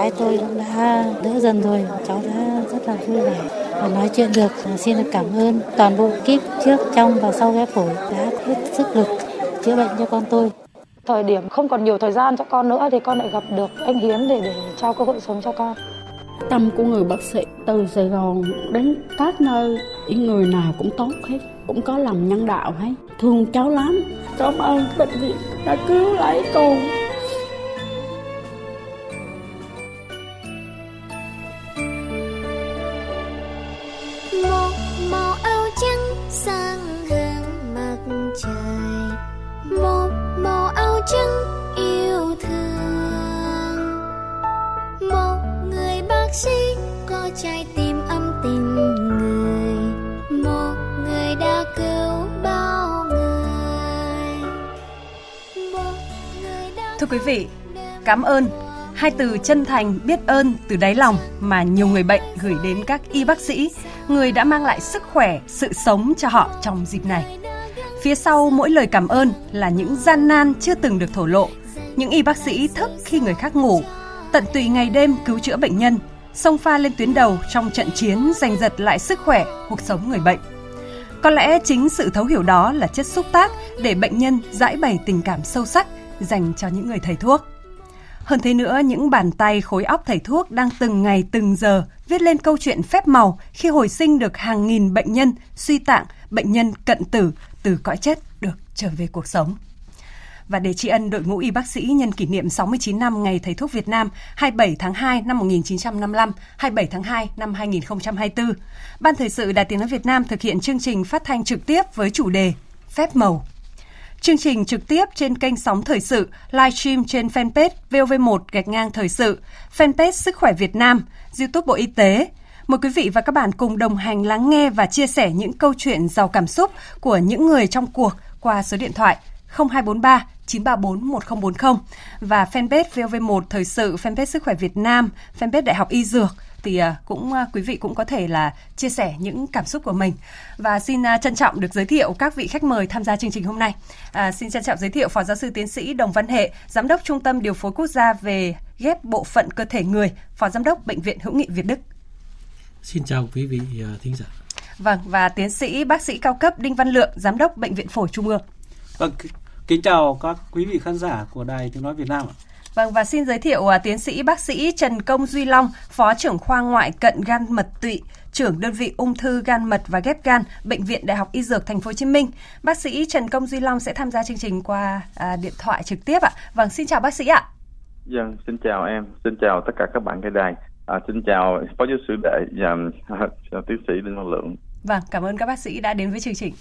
gái tôi cũng đã đỡ dần rồi, cháu đã rất là vui vẻ và nói chuyện được. Xin được cảm ơn toàn bộ kíp trước, trong và sau ghép phổi đã hết sức lực chữa bệnh cho con tôi. Thời điểm không còn nhiều thời gian cho con nữa thì con lại gặp được anh Hiến để để trao cơ hội sống cho con. Tâm của người bác sĩ từ Sài Gòn đến các nơi, những người nào cũng tốt hết, cũng có lòng nhân đạo hết, thương cháu lắm. Cảm ơn bệnh viện đã cứu lấy con. Quý vị, cảm ơn hai từ chân thành biết ơn từ đáy lòng mà nhiều người bệnh gửi đến các y bác sĩ, người đã mang lại sức khỏe, sự sống cho họ trong dịp này. Phía sau mỗi lời cảm ơn là những gian nan chưa từng được thổ lộ, những y bác sĩ thức khi người khác ngủ, tận tụy ngày đêm cứu chữa bệnh nhân, xông pha lên tuyến đầu trong trận chiến giành giật lại sức khỏe, cuộc sống người bệnh. Có lẽ chính sự thấu hiểu đó là chất xúc tác để bệnh nhân giải bày tình cảm sâu sắc dành cho những người thầy thuốc. Hơn thế nữa, những bàn tay khối óc thầy thuốc đang từng ngày từng giờ viết lên câu chuyện phép màu khi hồi sinh được hàng nghìn bệnh nhân suy tạng, bệnh nhân cận tử từ cõi chết được trở về cuộc sống. Và để tri ân đội ngũ y bác sĩ nhân kỷ niệm 69 năm Ngày Thầy thuốc Việt Nam 27 tháng 2 năm 1955, 27 tháng 2 năm 2024, Ban Thời sự Đài Tiếng Nói Việt Nam thực hiện chương trình phát thanh trực tiếp với chủ đề Phép màu Chương trình trực tiếp trên kênh sóng thời sự, live stream trên fanpage VOV1 gạch ngang thời sự, fanpage Sức khỏe Việt Nam, YouTube Bộ Y tế. Mời quý vị và các bạn cùng đồng hành lắng nghe và chia sẻ những câu chuyện giàu cảm xúc của những người trong cuộc qua số điện thoại 0243 934 1040 và fanpage VOV1 Thời sự, fanpage Sức khỏe Việt Nam, fanpage Đại học Y Dược – thì à, cũng à, quý vị cũng có thể là chia sẻ những cảm xúc của mình và xin à, trân trọng được giới thiệu các vị khách mời tham gia chương trình hôm nay. À, xin trân trọng giới thiệu Phó Giáo sư Tiến sĩ Đồng Văn Hệ, Giám đốc Trung tâm Điều phối Quốc gia về ghép bộ phận cơ thể người, Phó Giám đốc Bệnh viện Hữu nghị Việt Đức. Xin chào quý vị thính giả. Vâng, và tiến sĩ bác sĩ cao cấp Đinh Văn Lượng, Giám đốc Bệnh viện Phổi Trung ương. Vâng, kính chào các quý vị khán giả của Đài Tiếng Nói Việt Nam ạ. Vâng và xin giới thiệu uh, tiến sĩ bác sĩ Trần Công Duy Long, Phó trưởng khoa ngoại cận gan mật tụy, trưởng đơn vị ung thư gan mật và ghép gan, Bệnh viện Đại học Y Dược Thành phố Hồ Chí Minh. Bác sĩ Trần Công Duy Long sẽ tham gia chương trình qua uh, điện thoại trực tiếp ạ. Vâng, xin chào bác sĩ ạ. Vâng, xin chào em, xin chào tất cả các bạn cái đài. À, xin chào phó giáo sư đệ và uh, tiến sĩ Đinh Văn Lượng. Vâng, cảm ơn các bác sĩ đã đến với chương trình.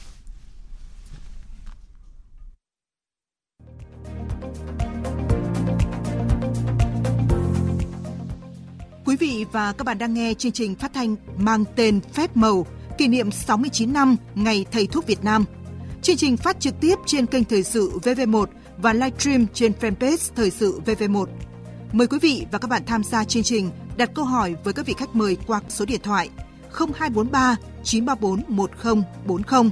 Vị và các bạn đang nghe chương trình phát thanh mang tên Phép Màu, kỷ niệm 69 năm Ngày Thầy thuốc Việt Nam. Chương trình phát trực tiếp trên kênh Thời sự VV1 và livestream trên fanpage Thời sự VV1. Mời quý vị và các bạn tham gia chương trình đặt câu hỏi với các vị khách mời qua số điện thoại 0243 934 1040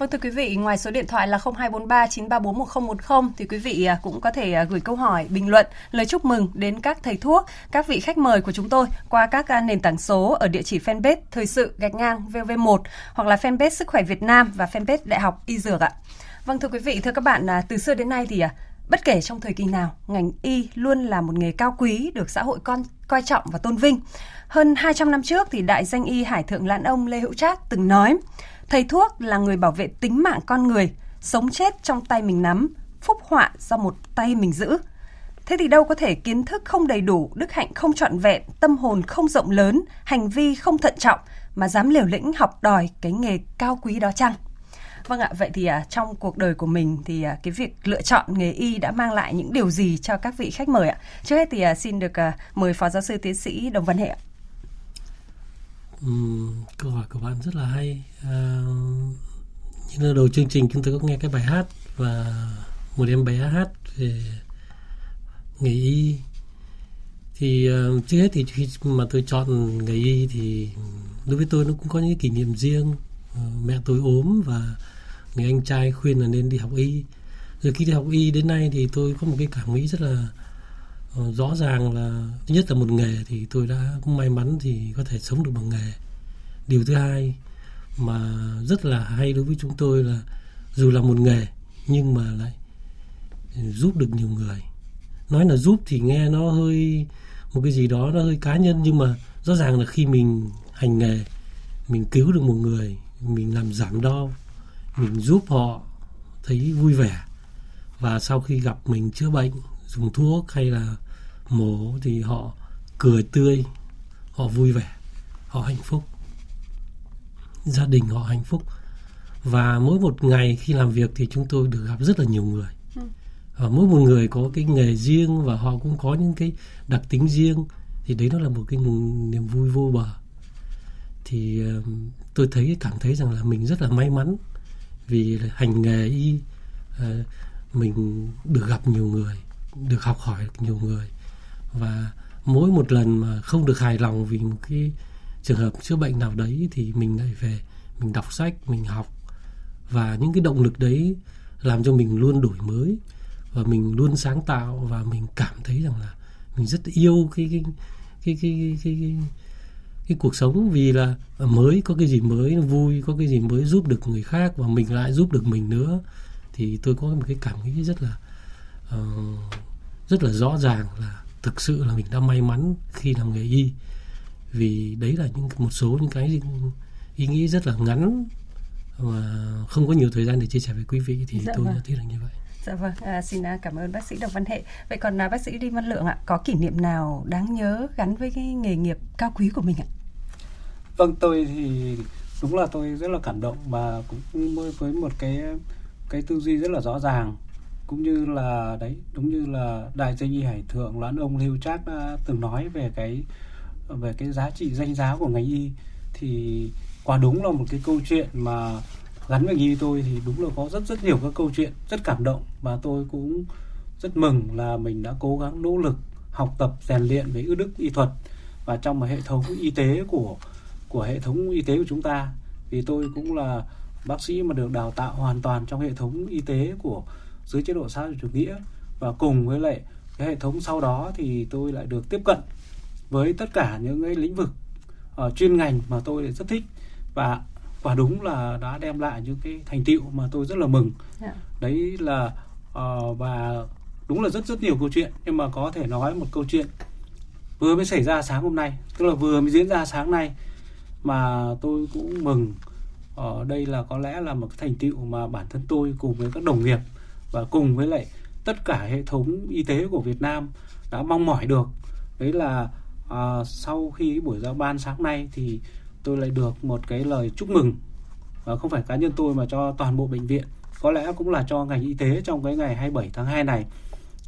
Vâng thưa quý vị, ngoài số điện thoại là 0243 934 1010 thì quý vị à, cũng có thể à, gửi câu hỏi, bình luận, lời chúc mừng đến các thầy thuốc, các vị khách mời của chúng tôi qua các à, nền tảng số ở địa chỉ fanpage Thời sự gạch ngang VV1 hoặc là fanpage Sức khỏe Việt Nam và fanpage Đại học Y Dược ạ. Vâng thưa quý vị, thưa các bạn, từ xưa đến nay thì bất kể trong thời kỳ nào, ngành y luôn là một nghề cao quý được xã hội con coi trọng và tôn vinh. Hơn 200 năm trước thì đại danh y Hải thượng Lãn Ông Lê Hữu Trác từng nói: Thầy thuốc là người bảo vệ tính mạng con người, sống chết trong tay mình nắm, phúc họa do một tay mình giữ. Thế thì đâu có thể kiến thức không đầy đủ, đức hạnh không trọn vẹn, tâm hồn không rộng lớn, hành vi không thận trọng mà dám liều lĩnh học đòi cái nghề cao quý đó chăng? Vâng ạ, vậy thì à, trong cuộc đời của mình thì à, cái việc lựa chọn nghề y đã mang lại những điều gì cho các vị khách mời ạ? Trước hết thì à, xin được à, mời Phó Giáo sư Tiến sĩ Đồng Văn Hệ ạ. Um, câu hỏi của bạn rất là hay. À, như là đầu chương trình chúng tôi có nghe cái bài hát và một em bé hát về nghề y. Thì uh, trước hết thì khi mà tôi chọn nghề y thì đối với tôi nó cũng có những kỷ niệm riêng. Uh, mẹ tôi ốm và người anh trai khuyên là nên đi học y. Rồi khi đi học y đến nay thì tôi có một cái cảm nghĩ rất là Ờ, rõ ràng là thứ nhất là một nghề thì tôi đã cũng may mắn thì có thể sống được bằng nghề. Điều thứ hai mà rất là hay đối với chúng tôi là dù là một nghề nhưng mà lại giúp được nhiều người. Nói là giúp thì nghe nó hơi một cái gì đó nó hơi cá nhân nhưng mà rõ ràng là khi mình hành nghề, mình cứu được một người, mình làm giảm đau, mình giúp họ thấy vui vẻ và sau khi gặp mình chữa bệnh dùng thuốc hay là mổ thì họ cười tươi họ vui vẻ họ hạnh phúc. Gia đình họ hạnh phúc. Và mỗi một ngày khi làm việc thì chúng tôi được gặp rất là nhiều người. Và mỗi một người có cái nghề riêng và họ cũng có những cái đặc tính riêng thì đấy nó là một cái niềm vui vô bờ. Thì tôi thấy cảm thấy rằng là mình rất là may mắn vì hành nghề y uh, mình được gặp nhiều người được học hỏi được nhiều người. Và mỗi một lần mà không được hài lòng vì một cái trường hợp chữa bệnh nào đấy thì mình lại về mình đọc sách mình học. Và những cái động lực đấy làm cho mình luôn đổi mới và mình luôn sáng tạo và mình cảm thấy rằng là mình rất yêu cái cái cái cái cái, cái, cái, cái cuộc sống vì là mới có cái gì mới vui có cái gì mới giúp được người khác và mình lại giúp được mình nữa. Thì tôi có một cái cảm nghĩ rất là uh, rất là rõ ràng là thực sự là mình đã may mắn khi làm nghề y vì đấy là những một số những cái ý nghĩ rất là ngắn và không có nhiều thời gian để chia sẻ với quý vị thì dạ tôi vâng. thấy là như vậy. Dạ vâng, à, xin à, cảm ơn bác sĩ Đặng Văn Hệ. Vậy còn à, bác sĩ Đinh Văn Lượng ạ, có kỷ niệm nào đáng nhớ gắn với cái nghề nghiệp cao quý của mình ạ? Vâng, tôi thì đúng là tôi rất là cảm động và cũng với một cái cái tư duy rất là rõ ràng cũng như là, đấy, đúng như là đại danh y hải thượng lãn ông lưu trác đã từng nói về cái về cái giá trị danh giá của ngành y. Thì quả đúng là một cái câu chuyện mà gắn với ngành y tôi thì đúng là có rất rất nhiều các câu chuyện rất cảm động. Và tôi cũng rất mừng là mình đã cố gắng nỗ lực học tập, rèn luyện về ước đức, y thuật và trong một hệ thống y tế của của hệ thống y tế của chúng ta. Vì tôi cũng là bác sĩ mà được đào tạo hoàn toàn trong hệ thống y tế của dưới chế độ xã hội chủ nghĩa và cùng với lại cái hệ thống sau đó thì tôi lại được tiếp cận với tất cả những cái lĩnh vực uh, chuyên ngành mà tôi rất thích và quả đúng là đã đem lại những cái thành tựu mà tôi rất là mừng yeah. Dạ. đấy là uh, và đúng là rất rất nhiều câu chuyện nhưng mà có thể nói một câu chuyện vừa mới xảy ra sáng hôm nay tức là vừa mới diễn ra sáng nay mà tôi cũng mừng ở đây là có lẽ là một cái thành tựu mà bản thân tôi cùng với các đồng nghiệp và cùng với lại tất cả hệ thống y tế của Việt Nam đã mong mỏi được. Đấy là à, sau khi buổi giao ban sáng nay thì tôi lại được một cái lời chúc mừng. Và không phải cá nhân tôi mà cho toàn bộ bệnh viện. Có lẽ cũng là cho ngành y tế trong cái ngày 27 tháng 2 này.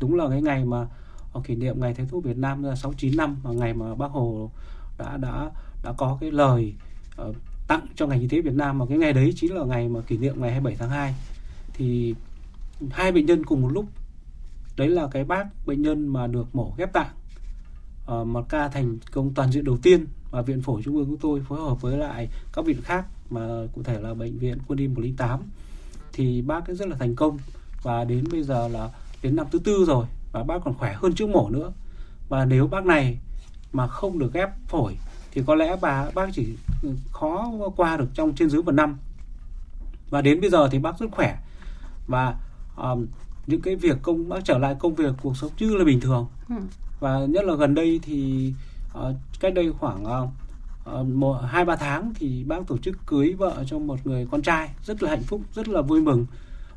Đúng là cái ngày mà ờ, kỷ niệm ngày thầy thuốc Việt Nam là 69 năm và ngày mà bác Hồ đã đã đã có cái lời uh, tặng cho ngành y tế Việt Nam. Mà cái ngày đấy chính là ngày mà kỷ niệm ngày 27 tháng 2 thì hai bệnh nhân cùng một lúc. Đấy là cái bác bệnh nhân mà được mổ ghép tạng. Ờ, uh, một ca thành công toàn diện đầu tiên mà viện phổi trung ương của tôi phối hợp với lại các viện khác mà cụ thể là bệnh viện quân y 108 thì bác ấy rất là thành công và đến bây giờ là đến năm thứ tư rồi và bác còn khỏe hơn trước mổ nữa. Và nếu bác này mà không được ghép phổi thì có lẽ bà bác chỉ khó qua được trong trên dưới một năm. Và đến bây giờ thì bác rất khỏe. Và um, những cái việc công bác trở lại công việc cuộc sống như là bình thường ừ. và nhất là gần đây thì uh, cách đây khoảng uh, một hai ba tháng thì bác tổ chức cưới vợ cho một người con trai rất là hạnh phúc rất là vui mừng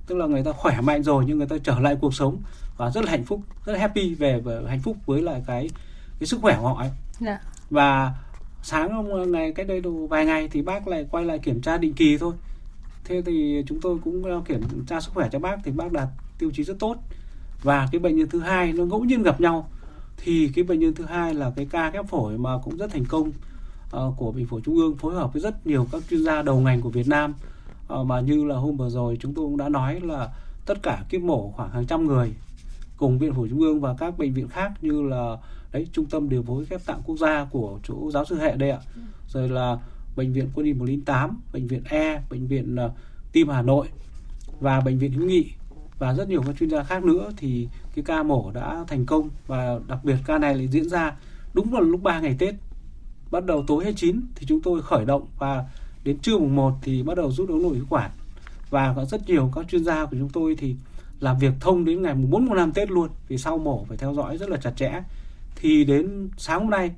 tức là người ta khỏe mạnh rồi nhưng người ta trở lại cuộc sống và rất là hạnh phúc rất là happy về, về hạnh phúc với lại cái cái sức khỏe của họ ấy. Dạ. và sáng hôm ngày cách đây đủ vài ngày thì bác lại quay lại kiểm tra định kỳ thôi thế thì chúng tôi cũng ờ, kiểm tra sức khỏe cho bác thì bác đạt tiêu chí rất tốt. Và cái bệnh nhân thứ hai nó ngẫu nhiên gặp nhau. Thì cái bệnh nhân thứ hai là cái ca ghép phổi mà cũng rất thành công uh, của bệnh phổi trung ương phối hợp với rất nhiều các chuyên gia đầu ngành của Việt Nam. Uh, mà như là hôm vừa rồi chúng tôi cũng đã nói là tất cả kiếp mổ khoảng hàng trăm người cùng viện phổi trung ương và các bệnh viện khác như là đấy trung tâm điều phối ghép tạng quốc gia của chỗ giáo sư hệ đây ạ. Rồi là bệnh viện quân y 108, bệnh viện E, bệnh viện uh, tim Hà Nội và bệnh viện hữu nghị và rất nhiều các chuyên gia khác nữa thì cái ca mổ đã thành công và đặc biệt ca này lại diễn ra đúng vào lúc 3 ngày Tết. Bắt đầu tối 29 thì chúng tôi khởi động và đến trưa mùng 1 thì bắt đầu rút ống nội khí quản. Và có rất nhiều các chuyên gia của chúng tôi thì làm việc thông đến ngày mùng 4 mùng 5 Tết luôn vì sau mổ phải theo dõi rất là chặt chẽ. Thì đến sáng hôm nay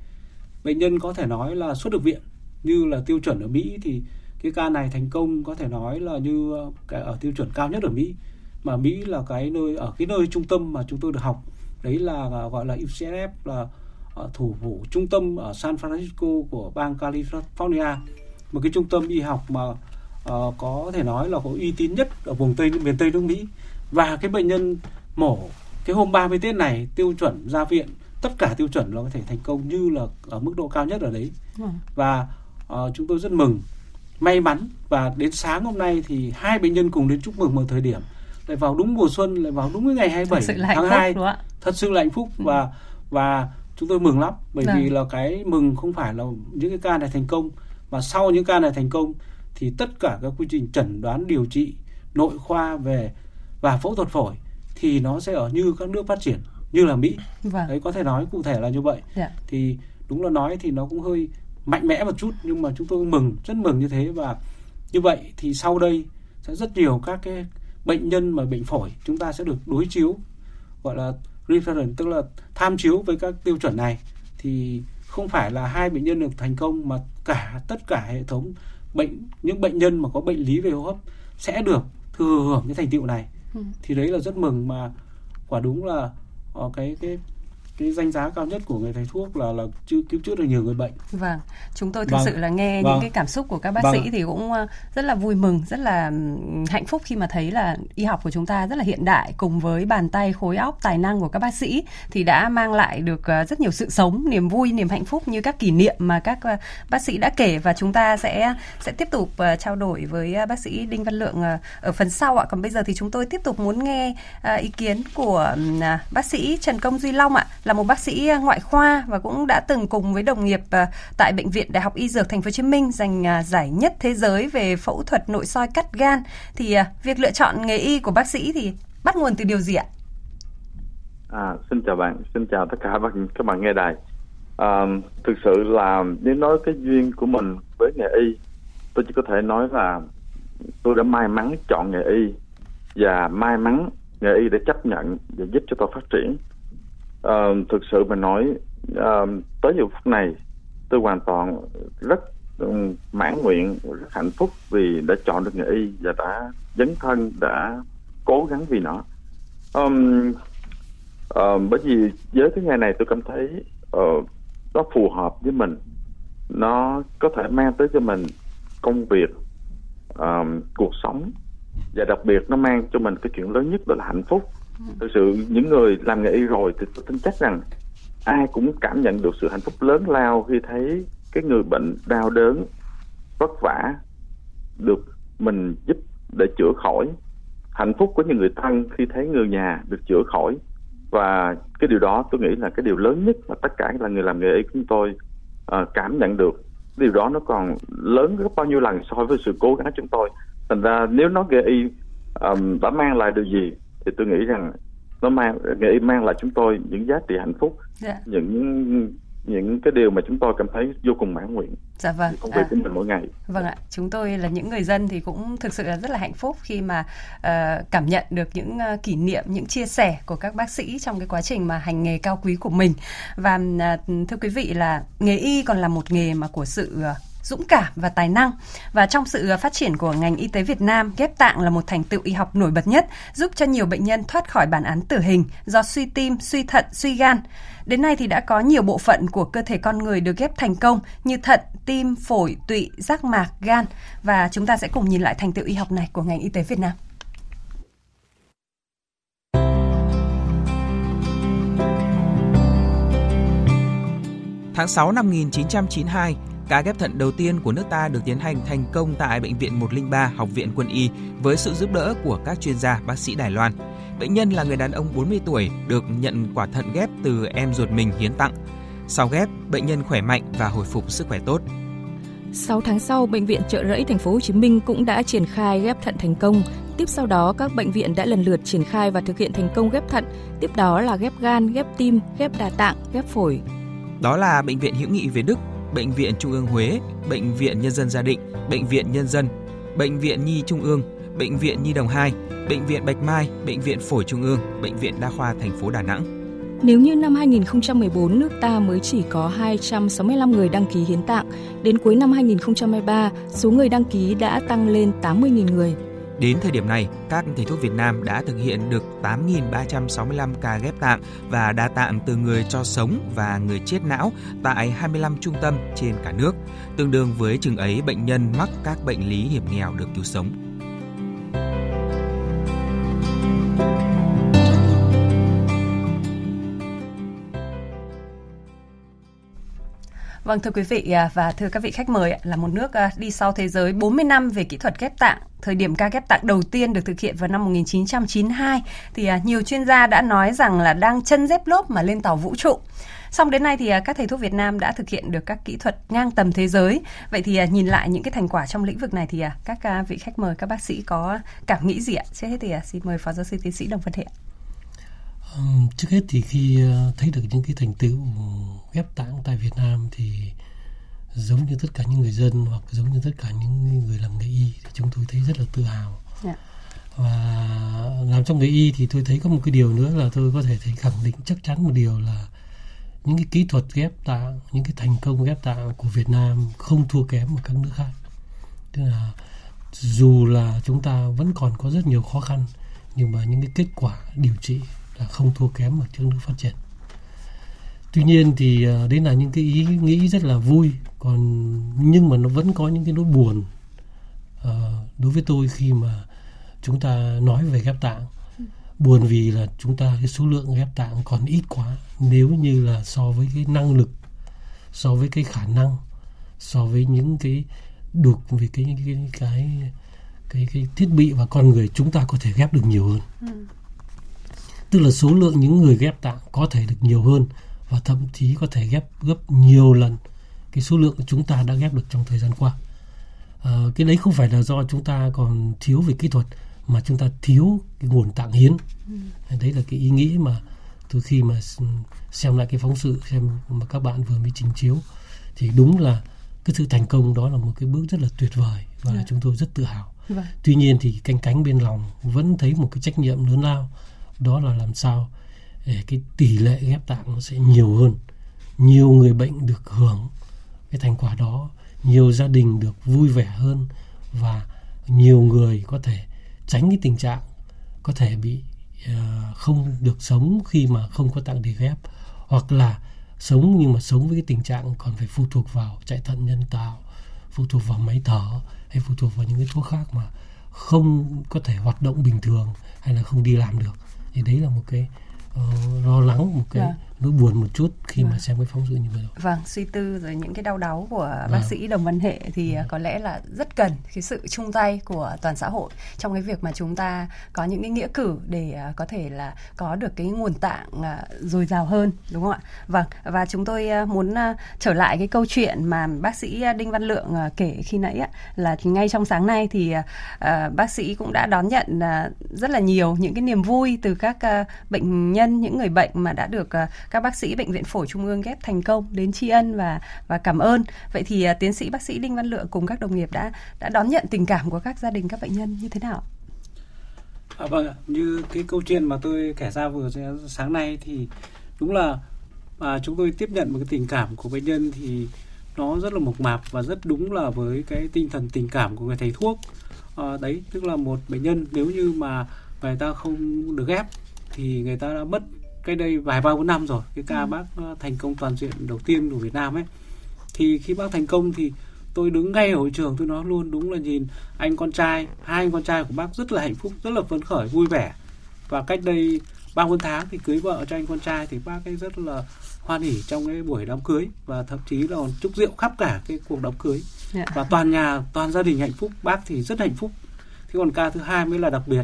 bệnh nhân có thể nói là xuất được viện như là tiêu chuẩn ở Mỹ thì cái ca này thành công có thể nói là như cái ở tiêu chuẩn cao nhất ở Mỹ. Mà Mỹ là cái nơi ở cái nơi trung tâm mà chúng tôi được học đấy là gọi là UCSF là ở thủ phủ trung tâm ở San Francisco của bang California. Một cái trung tâm y học mà uh, có thể nói là có uy tín nhất ở vùng tây miền tây nước Mỹ. Và cái bệnh nhân mổ cái hôm 30 Tết này tiêu chuẩn ra viện tất cả tiêu chuẩn nó có thể thành công như là ở mức độ cao nhất ở đấy. Vâng. và uh, chúng tôi rất mừng may mắn và đến sáng hôm nay thì hai bệnh nhân cùng đến chúc mừng một thời điểm lại vào đúng mùa xuân lại vào đúng cái ngày 27 tháng 2 thật sự là hạnh phúc ừ. và và chúng tôi mừng lắm bởi Đấy. vì vâng. là cái mừng không phải là những cái ca này thành công mà sau những ca này thành công thì tất cả các quy trình chẩn đoán điều trị nội khoa về và phẫu thuật phổi thì nó sẽ ở như các nước phát triển như là Mỹ vâng. đấy có thể nói cụ thể là như vậy yeah. Dạ. thì đúng là nói thì nó cũng hơi mạnh mẽ một chút nhưng mà chúng tôi mừng rất mừng như thế. Và như vậy thì sau đây sẽ rất nhiều các cái bệnh nhân mà bệnh phổi chúng ta sẽ được đối chiếu gọi là reference tức là tham chiếu với các tiêu chuẩn này. Thì không phải là hai bệnh nhân được thành công mà cả tất cả hệ thống bệnh những bệnh nhân mà có bệnh lý về hô hấp sẽ được thừa hưởng cái thành tựu này. Ừ. thì đấy là rất mừng mà quả đúng là uh, cái cái cái danh giá cao nhất của người thầy thuốc là là cứu cứu chữa được nhiều người bệnh. Vâng, chúng tôi thực vâng. sự là nghe vâng. những cái cảm xúc của các bác vâng. sĩ thì cũng ờ, rất là vui mừng, rất là hạnh phúc khi mà thấy là y học của chúng ta rất là hiện đại cùng với bàn tay khối óc tài năng của các bác sĩ thì đã mang lại được ờ, rất nhiều sự sống, niềm vui, niềm hạnh phúc như các kỷ niệm mà các ờ, bác sĩ đã kể và chúng ta sẽ sẽ tiếp tục trao đổi với bác sĩ Đinh Văn Lượng ở phần sau ạ. Còn bây giờ thì chúng tôi tiếp tục muốn nghe ý kiến của bác sĩ Trần Công Duy Long ạ là một bác sĩ à, ngoại khoa và cũng đã từng cùng với đồng nghiệp à, tại bệnh viện Đại học Y Dược Thành phố Hồ Chí Minh giành à, giải nhất thế giới về phẫu thuật nội soi cắt gan thì việc lựa chọn nghề y của bác sĩ thì bắt nguồn từ điều gì ạ? À, xin chào bạn, xin chào tất cả các bạn, các bạn nghe đài. À, thực sự là nếu nói cái duyên của mình với nghề y, tôi chỉ có thể nói là tôi đã may mắn chọn nghề y và may mắn nghề y để chấp nhận và giúp cho tôi phát triển uh, thực sự mà nói uh, tới giờ phút này tôi hoàn toàn rất um, mãn nguyện rất hạnh phúc vì đã chọn được nghề y và đã dấn thân đã cố gắng vì nó. Um, uh, bởi vì với cái nghề này tôi cảm thấy uh, nó phù hợp với mình. Nó có thể mang tới cho mình công việc um, cuộc sống và đặc biệt nó mang cho mình cái chuyện lớn nhất đó là hạnh phúc thực sự những người làm nghề y rồi thì tôi tin chắc rằng ai cũng cảm nhận được sự hạnh phúc lớn lao khi thấy cái người bệnh đau đớn vất vả được mình giúp để chữa khỏi. Hạnh phúc của những người thân khi thấy người nhà được chữa khỏi. Và cái điều đó tôi nghĩ là cái điều lớn nhất mà tất cả là người làm nghề y chúng tôi uh, cảm nhận được. Điều đó nó còn lớn gấp bao nhiêu lần so với sự cố gắng chúng tôi. Thành ra nếu nói nghề y um, đã mang lại điều gì thì tôi nghĩ rằng nó mang nghệ y mang lại chúng tôi những giá trị hạnh phúc dạ. những những cái điều mà chúng tôi cảm thấy vô cùng mãn nguyện dạ vâng. công việc à, của mình mỗi ngày. Vâng ạ. Chúng tôi là những người dân thì cũng thực sự là rất là hạnh phúc khi mà uh, cảm nhận được những uh, kỷ niệm những chia sẻ của các bác sĩ trong cái quá trình mà hành nghề cao quý của mình. Và uh, thưa quý vị là nghề y còn là một nghề mà của sự uh, dũng cảm và tài năng. Và trong sự ờ, phát triển của ngành y tế Việt Nam, ghép tạng là một thành tựu y học nổi bật nhất, giúp cho nhiều bệnh nhân thoát khỏi bản án tử hình do suy tim, suy thận, suy gan. Đến nay thì đã có nhiều bộ phận của cơ thể con người được ghép thành công như thận, tim, phổi, tụy, giác mạc, gan và chúng ta sẽ cùng nhìn lại thành tựu y học này của ngành y tế Việt Nam. Tháng 6 năm 1992, Ca ghép thận đầu tiên của nước ta được tiến hành thành công tại Bệnh viện 103 Học viện Quân y với sự giúp đỡ của các chuyên gia bác sĩ Đài Loan. Bệnh nhân là người đàn ông 40 tuổi được nhận quả thận ghép từ em ruột mình hiến tặng. Sau ghép, bệnh nhân khỏe mạnh và hồi phục sức khỏe tốt. 6 tháng sau, bệnh viện Trợ Rẫy thành phố Hồ Chí Minh cũng đã triển khai ghép thận thành công. Tiếp sau đó, các bệnh viện đã lần lượt triển khai và thực hiện thành công ghép thận. Tiếp đó là ghép gan, ghép tim, ghép đa tạng, ghép phổi. Đó là bệnh viện Hữu nghị Việt Đức, bệnh viện Trung ương Huế, bệnh viện Nhân dân Gia Định, bệnh viện Nhân dân, bệnh viện Nhi Trung ương, bệnh viện Nhi Đồng 2, bệnh viện Bạch Mai, bệnh viện Phổi Trung ương, bệnh viện Đa khoa thành phố Đà Nẵng. Nếu như năm 2014 nước ta mới chỉ có 265 người đăng ký hiến tạng, đến cuối năm 2023, số người đăng ký đã tăng lên 80.000 người. Đến thời điểm này, các thầy thuốc Việt Nam đã thực hiện được 8.365 ca ghép tạng và đa tạng từ người cho sống và người chết não tại 25 trung tâm trên cả nước, tương đương với chừng ấy bệnh nhân mắc các bệnh lý hiểm nghèo được cứu sống. Vâng thưa quý vị à, và thưa các vị khách mời là một nước à, đi sau thế giới 40 năm về kỹ thuật ghép tạng. Thời điểm ca ghép tạng đầu tiên được thực hiện vào năm 1992 thì à, nhiều chuyên gia đã nói rằng là đang chân dép lốp mà lên tàu vũ trụ. Xong đến nay thì các thầy thuốc Việt Nam đã thực hiện được các kỹ thuật ngang tầm thế giới. Vậy thì nhìn lại những cái thành quả trong lĩnh vực này thì các vị khách mời, các bác sĩ có cảm nghĩ gì ạ? Trước hết thì xin mời phó giáo sư tiến sĩ Đồng Văn Thiện. Trước hết thì khi thấy được những cái thành tựu ghép tạng tại Việt Nam thì giống như tất cả những người dân hoặc giống như tất cả những người làm nghề y thì chúng tôi thấy rất là tự hào. Yeah. Dạ. Và làm trong nghề y thì tôi thấy có một cái điều nữa là tôi có thể thấy khẳng định chắc chắn một điều là những cái kỹ thuật ghép tạng, những cái thành công ghép tạng của Việt Nam không thua kém ở các nước khác. Tức là dù là chúng ta vẫn còn có rất nhiều khó khăn nhưng mà những cái kết quả điều trị là không thua kém ở các nước phát triển tuy nhiên thì à, đấy là những cái ý nghĩ rất là vui. Còn nhưng mà nó vẫn có những cái nỗi buồn uh, đối với tôi khi mà chúng ta nói về ghép tạng. Buồn vì là chúng ta cái số lượng ghép tạng còn ít quá nếu như là so với cái năng lực so với cái khả năng so với những cái được về cái cái cái cái cái, cái thiết bị và con người chúng ta có thể ghép được nhiều hơn. Ừ. tức là số lượng những người ghép tạng có thể được nhiều hơn và thậm chí có thể ghép gấp nhiều lần cái số lượng chúng ta đã ghép được trong thời gian qua à, cái đấy không phải là do chúng ta còn thiếu về kỹ thuật mà chúng ta thiếu cái nguồn tạng hiến ừ. đấy là cái ý nghĩ mà từ khi mà xem lại cái phóng sự xem mà các bạn vừa mới trình chiếu thì đúng là cái sự thành công đó là một cái bước rất là tuyệt vời và yeah. Dạ. chúng tôi rất tự hào vâng. tuy nhiên thì canh cánh bên lòng vẫn thấy một cái trách nhiệm lớn lao đó là làm sao cái tỷ lệ ghép tạng nó sẽ nhiều hơn. Nhiều người bệnh được hưởng cái thành quả đó nhiều gia đình được vui vẻ hơn và nhiều người có thể tránh cái tình trạng có thể bị uh, không được sống khi mà không có tạng để ghép hoặc là sống nhưng mà sống với cái tình trạng còn phải phụ thuộc vào chạy thận nhân tạo phụ thuộc vào máy thở hay phụ thuộc vào những cái thuốc khác mà không có thể hoạt động bình thường hay là không đi làm được. Thì đấy là một cái uh, lo lắng một cái yeah. Nỗi buồn một chút khi vâng. mà xem cái phóng sự như vậy Vâng, suy tư rồi những cái đau đáu của vâng. bác sĩ Đồng Văn Hệ thì vâng. có lẽ là rất cần cái sự chung tay của toàn xã hội trong cái việc mà chúng ta có những cái nghĩa cử để uh, có thể là có được cái nguồn tạng uh, dồi dào hơn đúng không ạ? Vâng, và chúng tôi muốn trở lại cái câu chuyện mà bác sĩ Đinh Văn Lượng kể khi nãy uh, là ngay trong sáng nay thì bác sĩ cũng đã đón nhận rất là nhiều những cái niềm vui từ các bệnh nhân những người bệnh mà đã được các bác sĩ bệnh viện phổi trung ương ghép thành công đến tri ân và và cảm ơn. Vậy thì à, tiến sĩ bác sĩ Đinh Văn Lượng cùng các đồng nghiệp đã đã đón nhận tình cảm của các gia đình các bệnh nhân như thế nào? À, vâng, như cái câu chuyện mà tôi kể ra vừa sáng nay thì đúng là à, chúng tôi tiếp nhận một cái tình cảm của bệnh nhân thì nó rất là mộc mạc và rất đúng là với cái tinh thần tình cảm của người thầy thuốc à, đấy tức là một bệnh nhân nếu như mà người ta không được ghép thì người ta đã mất cái đây vài ba bốn năm rồi cái ca ừ. bác ờ, thành công toàn diện đầu tiên của Việt Nam ấy thì khi bác thành công thì tôi đứng ngay ở hội trường tôi nói luôn đúng là nhìn anh con trai hai anh con trai của bác rất là hạnh phúc rất là phấn khởi vui vẻ và cách đây ba bốn tháng thì cưới vợ cho anh con trai thì bác ấy rất là hoan hỉ trong cái buổi đám cưới và thậm chí là còn chúc rượu khắp cả cái cuộc đám cưới yeah. Dạ. và toàn nhà toàn gia đình hạnh phúc bác thì rất hạnh phúc thế còn ca thứ hai mới là đặc biệt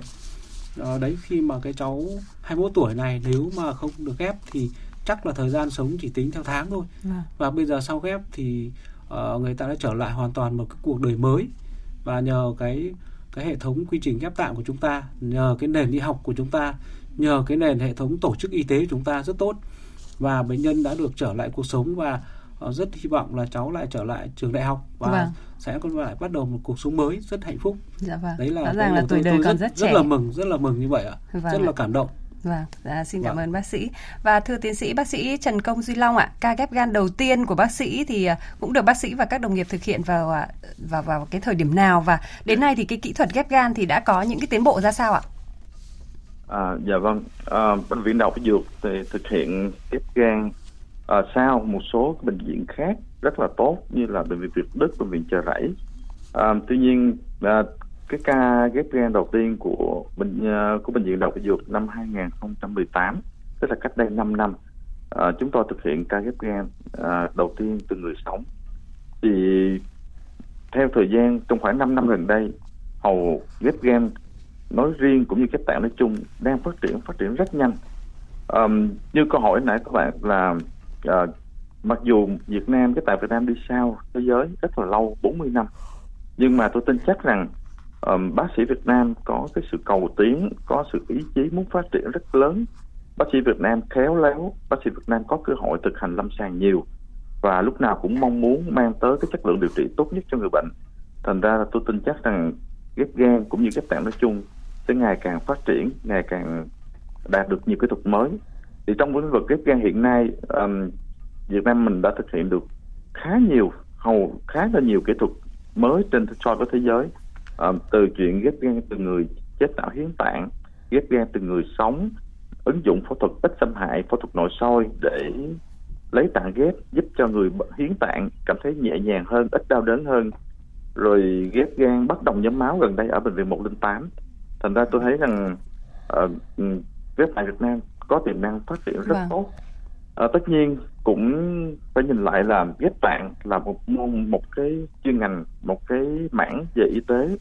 đó, đấy khi mà cái cháu 21 tuổi này nếu mà không được ghép thì chắc là thời gian sống chỉ tính theo tháng thôi. À. và bây giờ sau ghép thì uh, người ta đã trở lại hoàn toàn một cái cuộc đời mới. Và nhờ cái cái hệ thống quy trình ghép tạng của chúng ta nhờ cái nền y học của chúng ta nhờ cái nền hệ thống tổ chức y tế của chúng ta rất tốt. Và bệnh nhân đã được trở lại cuộc sống và rất hy vọng là cháu lại trở lại trường đại học và vâng. sẽ còn lại bắt đầu một cuộc sống mới rất hạnh phúc. Dạ vâng. Đấy là, Rõ ràng là tuổi đời tôi còn rất, rất trẻ. Rất là mừng, rất là mừng như vậy ạ. Vâng rất là cảm động. Vâng, dạ, xin cảm vâng. ơn bác sĩ. Và thưa tiến sĩ bác sĩ Trần Công Duy Long ạ, ca ghép gan đầu tiên của bác sĩ thì à, cũng được bác sĩ và các đồng nghiệp thực hiện vào à, vào vào cái thời điểm nào và đến nay thì cái kỹ thuật ghép gan thì đã có những cái tiến bộ ra sao ạ? À, dạ vâng, à, bệnh viện Đại học Dược thì thực hiện ghép gan Ờ, à, sau một số bệnh viện khác rất là tốt như là bệnh viện Việt Đức, bệnh viện Chợ Rẫy. À, tuy nhiên à, cái ca ghép gan đầu tiên của bệnh của bệnh viện Đại học Dược năm 2018 tức là cách đây 5 năm à, chúng tôi thực hiện ca ghép gan à, đầu tiên từ người sống thì theo thời gian trong khoảng 5 năm gần đây hầu ghép gan nói riêng cũng như ghép tạng nói chung đang phát triển phát triển rất nhanh à, như câu hỏi nãy các bạn là uh, mặc dù Việt Nam cái tại Việt Nam đi sau thế giới rất là lâu 40 năm nhưng mà tôi tin chắc rằng um, bác sĩ Việt Nam có cái sự cầu tiến, có sự ý chí muốn phát triển rất lớn. Bác sĩ Việt Nam khéo léo, bác sĩ Việt Nam có cơ hội thực hành lâm sàng nhiều và lúc nào cũng mong muốn mang tới cái chất lượng điều trị tốt nhất cho người bệnh. Thành ra là tôi tin chắc rằng ghép gan cũng như ghép tạng nói chung sẽ ngày càng phát triển, ngày càng đạt được nhiều kỹ thuật mới. Thì trong lĩnh vực ghép gan hiện nay, um, Việt Nam mình đã thực hiện được khá nhiều, hầu khá là nhiều kỹ thuật mới trên so với thế giới. Um, từ chuyện ghép gan từ người chết não hiến tạng ghép gan từ người sống ứng dụng phẫu thuật ít xâm hại phẫu thuật nội soi để lấy tạng ghép giúp cho người hiến tạng cảm thấy nhẹ nhàng hơn ít đau đớn hơn. Rồi ghép gan bắt đồng nhóm máu gần đây ở bệnh viện 108 thành ra tôi thấy rằng uh, ghép tại Việt Nam có tiềm năng phát triển rất vâng. tốt À, tất nhiên cũng phải nhìn lại là ghép tạng là một môn một cái chuyên ngành một cái mảng về y tế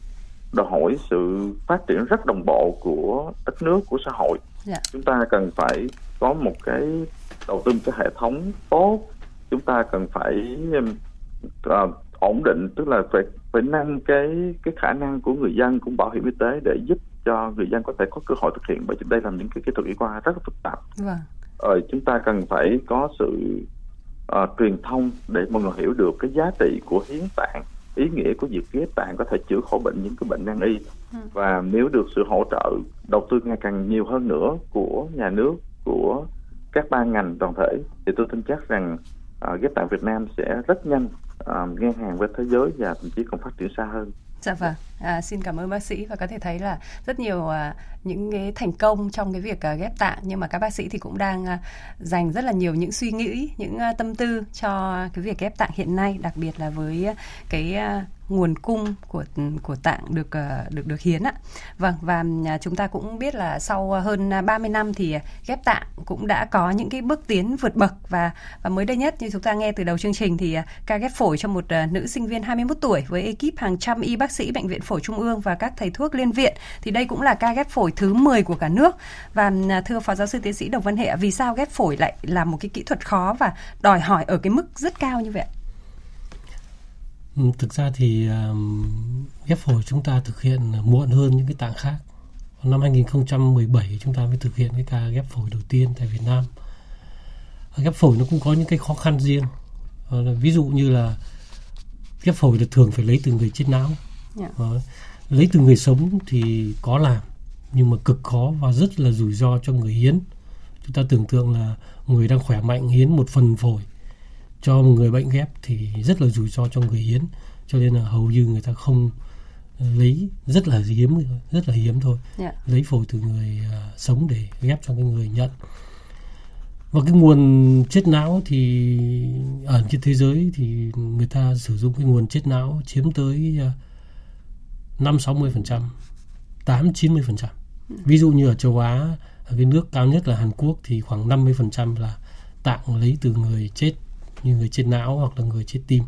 đòi hỏi sự phát triển rất đồng bộ của đất nước của xã hội. Dạ. chúng ta cần phải có một cái đầu tư cái hệ thống tốt chúng ta cần phải uh, ổn định tức là phải phải nâng cái cái khả năng của người dân cũng bảo hiểm y tế để giúp cho người dân có thể có cơ hội thực hiện bởi vì đây là những cái kỹ thuật y khoa rất là phức tạp vâng ờ, chúng ta cần phải có sự uh, truyền thông để mọi người hiểu được cái giá trị của hiến tạng ý nghĩa của việc ghép tạng có thể chữa khỏi bệnh những cái bệnh nan y ừ. và nếu được sự hỗ trợ đầu tư ngày càng nhiều hơn nữa của nhà nước của các ban ngành đoàn thể thì tôi tin chắc rằng uh, ghép tạng Việt Nam sẽ rất nhanh uh, ngang hàng với thế giới và thậm chí còn phát triển xa hơn. Dạ vâng, à, xin cảm ơn bác sĩ. Và có thể thấy là rất nhiều à, những cái thành công trong cái việc à, ghép tạng. Nhưng mà các bác sĩ thì cũng đang à, dành rất là nhiều những suy nghĩ, những à, tâm tư cho cái việc ghép tạng hiện nay, đặc biệt là với à, cái à, nguồn cung của của tạng được ờ, được được hiến ạ. Vâng và à, chúng ta cũng biết là sau hơn à, 30 năm thì ghép tạng cũng đã có những cái bước tiến vượt bậc và và mới đây nhất, như chúng ta nghe từ đầu chương trình thì à, ca ghép phổi cho một nữ sinh viên 21 tuổi với ekip hàng trăm y bác sĩ bệnh viện phổi trung ương và các thầy thuốc liên viện thì đây cũng là ca ghép phổi thứ 10 của cả nước. Và thưa phó giáo sư tiến sĩ Đồng Văn Hệ, vì sao ghép phổi lại là một cái kỹ thuật khó và đòi hỏi ở cái mức rất cao như vậy? Thực ra thì um, ghép phổi chúng ta thực hiện muộn hơn những cái tạng khác. Năm 2017 chúng ta mới thực hiện cái ca ghép phổi đầu tiên tại Việt Nam. Ghép phổi nó cũng có những cái khó khăn riêng. Ờ, ví dụ như là ghép phổi là thường phải lấy từ người chết não. Yeah. Dạ. lấy từ người sống thì có làm nhưng mà cực khó và rất là rủi ro cho người hiến. Chúng ta tưởng tượng là người đang khỏe mạnh hiến một phần phổi cho một người bệnh ghép thì rất là rủi ro cho người hiến cho nên là hầu như người ta không lấy rất là hiếm rất là hiếm thôi yeah. Dạ. lấy phổi từ người uh, sống để ghép cho cái người nhận và cái nguồn chết não thì ở trên thế giới thì người ta sử dụng cái nguồn chết não chiếm tới năm sáu mươi phần trăm tám chín mươi phần trăm ừ. ví dụ như ở châu Á ở cái nước cao nhất là Hàn Quốc thì khoảng 50 phần trăm là tạng lấy từ người chết như người chết não hoặc là người chết tim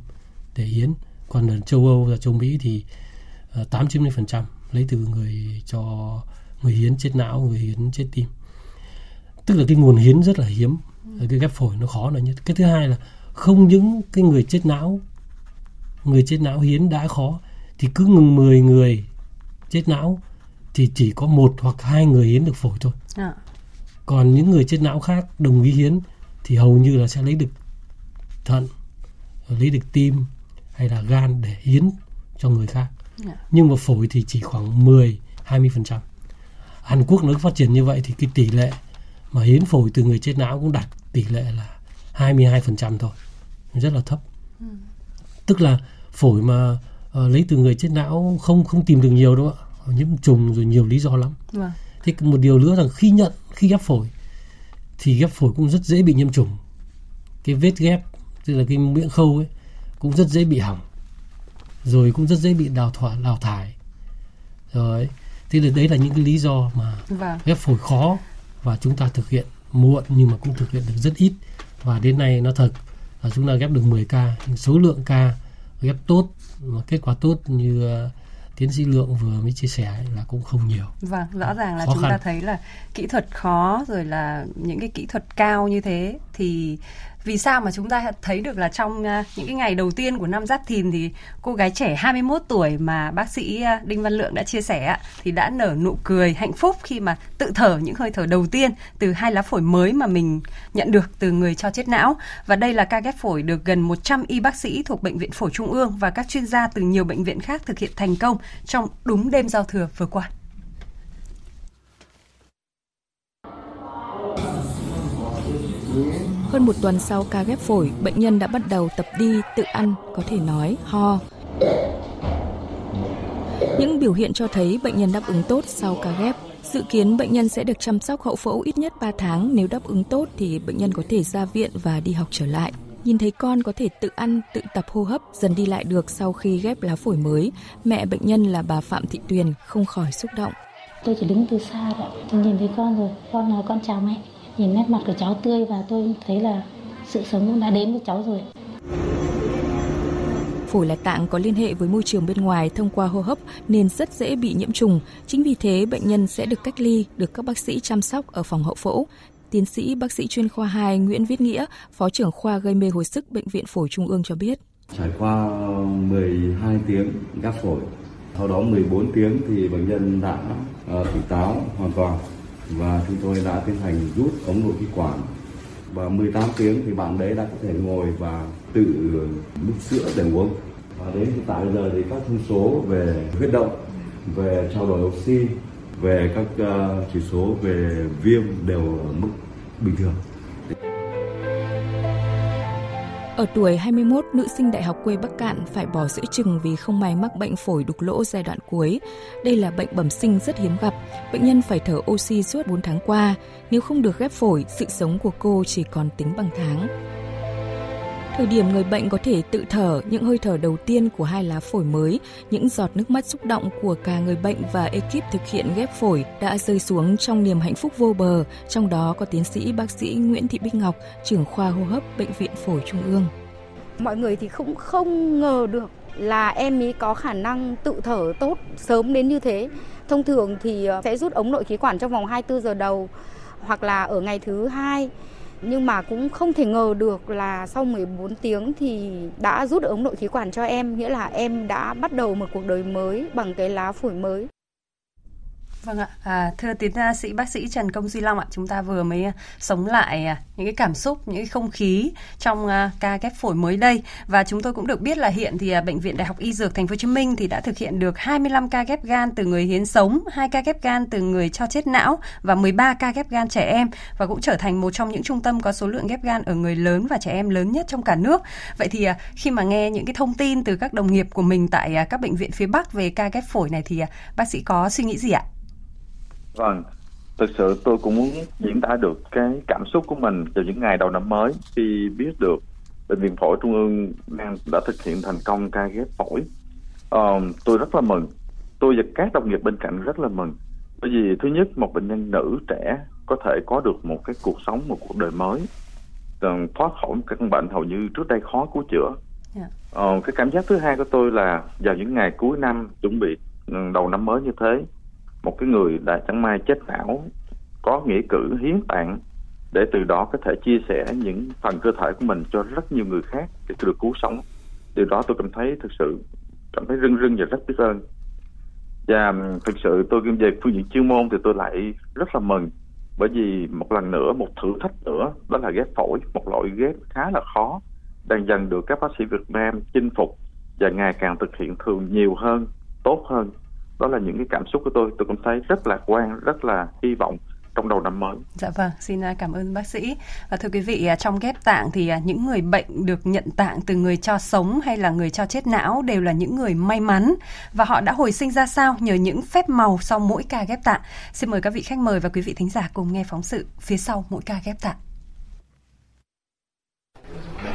để hiến. Còn ở châu Âu và châu Mỹ thì ờ, tám chín mươi phần trăm lấy từ người cho người hiến chết não người hiến chết tim. Tức là cái nguồn hiến rất là hiếm. Cái ghép phổi nó khó là nhất. Cái thứ hai là không những cái người chết não người chết não hiến đã khó thì cứ ngừng 10 người chết não thì chỉ có một hoặc hai người hiến được phổi thôi. À. Còn những người chết não khác đồng ý hiến thì hầu như là sẽ lấy được thận, lấy được tim hay là gan để hiến cho người khác. À. Nhưng mà phổi thì chỉ khoảng 10 20%. Hàn Quốc nó phát triển như vậy thì cái tỷ lệ mà hiến phổi từ người chết não cũng đạt tỷ lệ là 22% thôi. Rất là thấp. Ừ. Tức là phổi mà uh, lấy từ người chết não không không tìm được nhiều đâu ạ nhiễm trùng rồi nhiều lý do lắm vâng. thế một điều nữa rằng khi nhận khi ghép phổi thì ghép phổi cũng rất dễ bị nhiễm trùng cái vết ghép tức là cái miệng khâu ấy cũng rất dễ bị hỏng rồi cũng rất dễ bị đào thải đào thải rồi thế là đấy là những cái lý do mà vâng. ghép phổi khó và chúng ta thực hiện muộn nhưng mà cũng thực hiện được rất ít và đến nay nó thật là chúng ta ghép được 10 ca số lượng ca ghép tốt mà kết quả tốt như uh, tiến sĩ lượng vừa mới chia sẻ là cũng không nhiều. Vâng, rõ ràng là Khó chúng khăn. ta thấy là kỹ thuật khó rồi là những cái kỹ thuật cao như thế thì vì sao mà chúng ta thấy được là trong à, những cái ngày đầu tiên của năm Giáp Thìn thì cô gái trẻ 21 tuổi mà bác sĩ à, Đinh Văn Lượng đã chia sẻ thì đã nở nụ cười hạnh phúc khi mà tự thở những hơi thở đầu tiên từ hai lá phổi mới mà mình nhận được từ người cho chết não và đây là ca ghép phổi được gần 100 y bác sĩ thuộc bệnh viện phổi trung ương và các chuyên gia từ nhiều bệnh viện khác thực hiện thành công trong đúng đêm giao thừa vừa qua. Hơn một tuần sau ca ghép phổi, bệnh nhân đã bắt đầu tập đi, tự ăn, có thể nói, ho. Những biểu hiện cho thấy bệnh nhân đáp ứng tốt sau ca ghép. Dự kiến bệnh nhân sẽ được chăm sóc hậu phẫu ít nhất 3 tháng. Nếu đáp ứng tốt thì bệnh nhân có thể ra viện và đi học trở lại. Nhìn thấy con có thể tự ăn, tự tập hô hấp, dần đi lại được sau khi ghép lá phổi mới, mẹ bệnh nhân là bà Phạm Thị Tuyền không khỏi xúc động. Tôi chỉ đứng từ xa thôi, tôi nhìn thấy con rồi, con nói con chào mẹ nhìn nét mặt của cháu tươi và tôi thấy là sự sống cũng đã đến với cháu rồi. Phổi là tạng có liên hệ với môi trường bên ngoài thông qua hô hấp nên rất dễ bị nhiễm trùng. Chính vì thế, bệnh nhân sẽ được cách ly, được các bác sĩ chăm sóc ở phòng hậu phẫu. Tiến sĩ bác sĩ chuyên khoa 2 Nguyễn Viết Nghĩa, Phó trưởng khoa gây mê hồi sức Bệnh viện Phổi Trung ương cho biết. Trải qua 12 tiếng ghép phổi, sau đó 14 tiếng thì bệnh nhân đã uh, tỉnh táo hoàn toàn và chúng tôi đã tiến hành rút ống nội khí quản. Và 18 tiếng thì bạn đấy đã có thể ngồi và tự múc sữa để uống. Và đến hiện tại giờ thì các thông số về huyết động, về trao đổi oxy, về các ờ, chỉ số về viêm đều ở mức bình thường ở tuổi 21, nữ sinh đại học quê Bắc Cạn phải bỏ giữa chừng vì không may mắc bệnh phổi đục lỗ giai đoạn cuối. Đây là bệnh bẩm sinh rất hiếm gặp. Bệnh nhân phải thở oxy suốt 4 tháng qua. Nếu không được ghép phổi, sự sống của cô chỉ còn tính bằng tháng. Thời điểm người bệnh có thể tự thở, những hơi thở đầu tiên của hai lá phổi mới, những giọt nước mắt xúc động của cả người bệnh và ekip thực hiện ghép phổi đã rơi xuống trong niềm hạnh phúc vô bờ, trong đó có tiến sĩ bác sĩ Nguyễn Thị Bích Ngọc, trưởng khoa hô hấp Bệnh viện Phổi Trung ương. Mọi người thì cũng không ngờ được là em ấy có khả năng tự thở tốt sớm đến như thế. Thông thường thì ờ, sẽ rút ống nội khí quản trong vòng 24 giờ đầu hoặc là ở ngày thứ hai nhưng mà cũng không thể ngờ được là sau 14 tiếng thì đã rút ống nội khí quản cho em, nghĩa là em đã bắt đầu một cuộc đời mới bằng cái lá phổi mới. Vâng ạ, à, thưa tiến à, sĩ bác sĩ Trần Công Duy Long ạ, chúng ta vừa mới à, sống lại à, những cái cảm xúc, những cái không khí trong uh, ca ghép phổi mới đây và chúng tôi cũng được biết là hiện thì uh, bệnh viện Đại học Y Dược Thành phố Hồ Chí Minh thì đã thực hiện được 25 ca ghép gan từ người hiến sống, 2 ca ghép gan từ người cho chết não và 13 ca ghép gan trẻ em và cũng trở thành một trong những trung tâm có số lượng ghép gan ở người lớn và trẻ em lớn nhất trong cả nước. Vậy thì uh, khi mà nghe những cái thông tin từ các đồng nghiệp của mình tại uh, các bệnh viện phía Bắc về ca ghép phổi này thì uh, bác sĩ có suy nghĩ gì ạ? Vâng, thực sự tôi cũng muốn diễn tả được cái cảm xúc của mình vào những ngày đầu năm mới khi biết được bệnh viện phổi trung ương đang đã thực hiện thành công ca ghép phổi. Uh, tôi rất là mừng. Tôi và các đồng nghiệp bên cạnh rất là mừng. Bởi vì thứ nhất một bệnh nhân nữ trẻ có thể có được một cái cuộc sống, một cuộc đời mới, thoát khỏi một căn bệnh hầu như trước đây khó cứu chữa. Yeah. Uh, cái cảm giác thứ hai của tôi là vào những ngày cuối năm chuẩn bị ừ, đầu năm mới như thế một cái người đã chẳng may chết não, có nghĩa cử hiến tạng, để từ đó có thể chia sẻ những phần cơ thể của mình cho rất nhiều người khác để được cứu sống. Điều đó tôi cảm thấy thực sự, cảm thấy rưng rưng và rất biết ơn. Và thực sự tôi về phương diện chuyên môn thì tôi lại rất là mừng, bởi vì một lần nữa, một thử thách nữa, đó là ghép phổi, một loại ghép khá là khó, đang dần được các bác sĩ Việt Nam chinh phục và ngày càng thực hiện thường nhiều hơn, tốt hơn đó là những cái cảm xúc của tôi tôi cũng thấy rất lạc quan rất là hy vọng trong đầu năm mới. Dạ vâng, xin à, cảm ơn bác sĩ. Và thưa quý vị, à, trong ghép tạng thì à, những người bệnh được nhận tạng từ người cho sống hay là người cho chết não đều là những người may mắn và họ đã hồi sinh ra sao nhờ những phép màu sau mỗi ca ghép tạng. Xin mời các vị khách mời và quý vị thính giả cùng nghe phóng sự phía sau mỗi ca ghép tạng.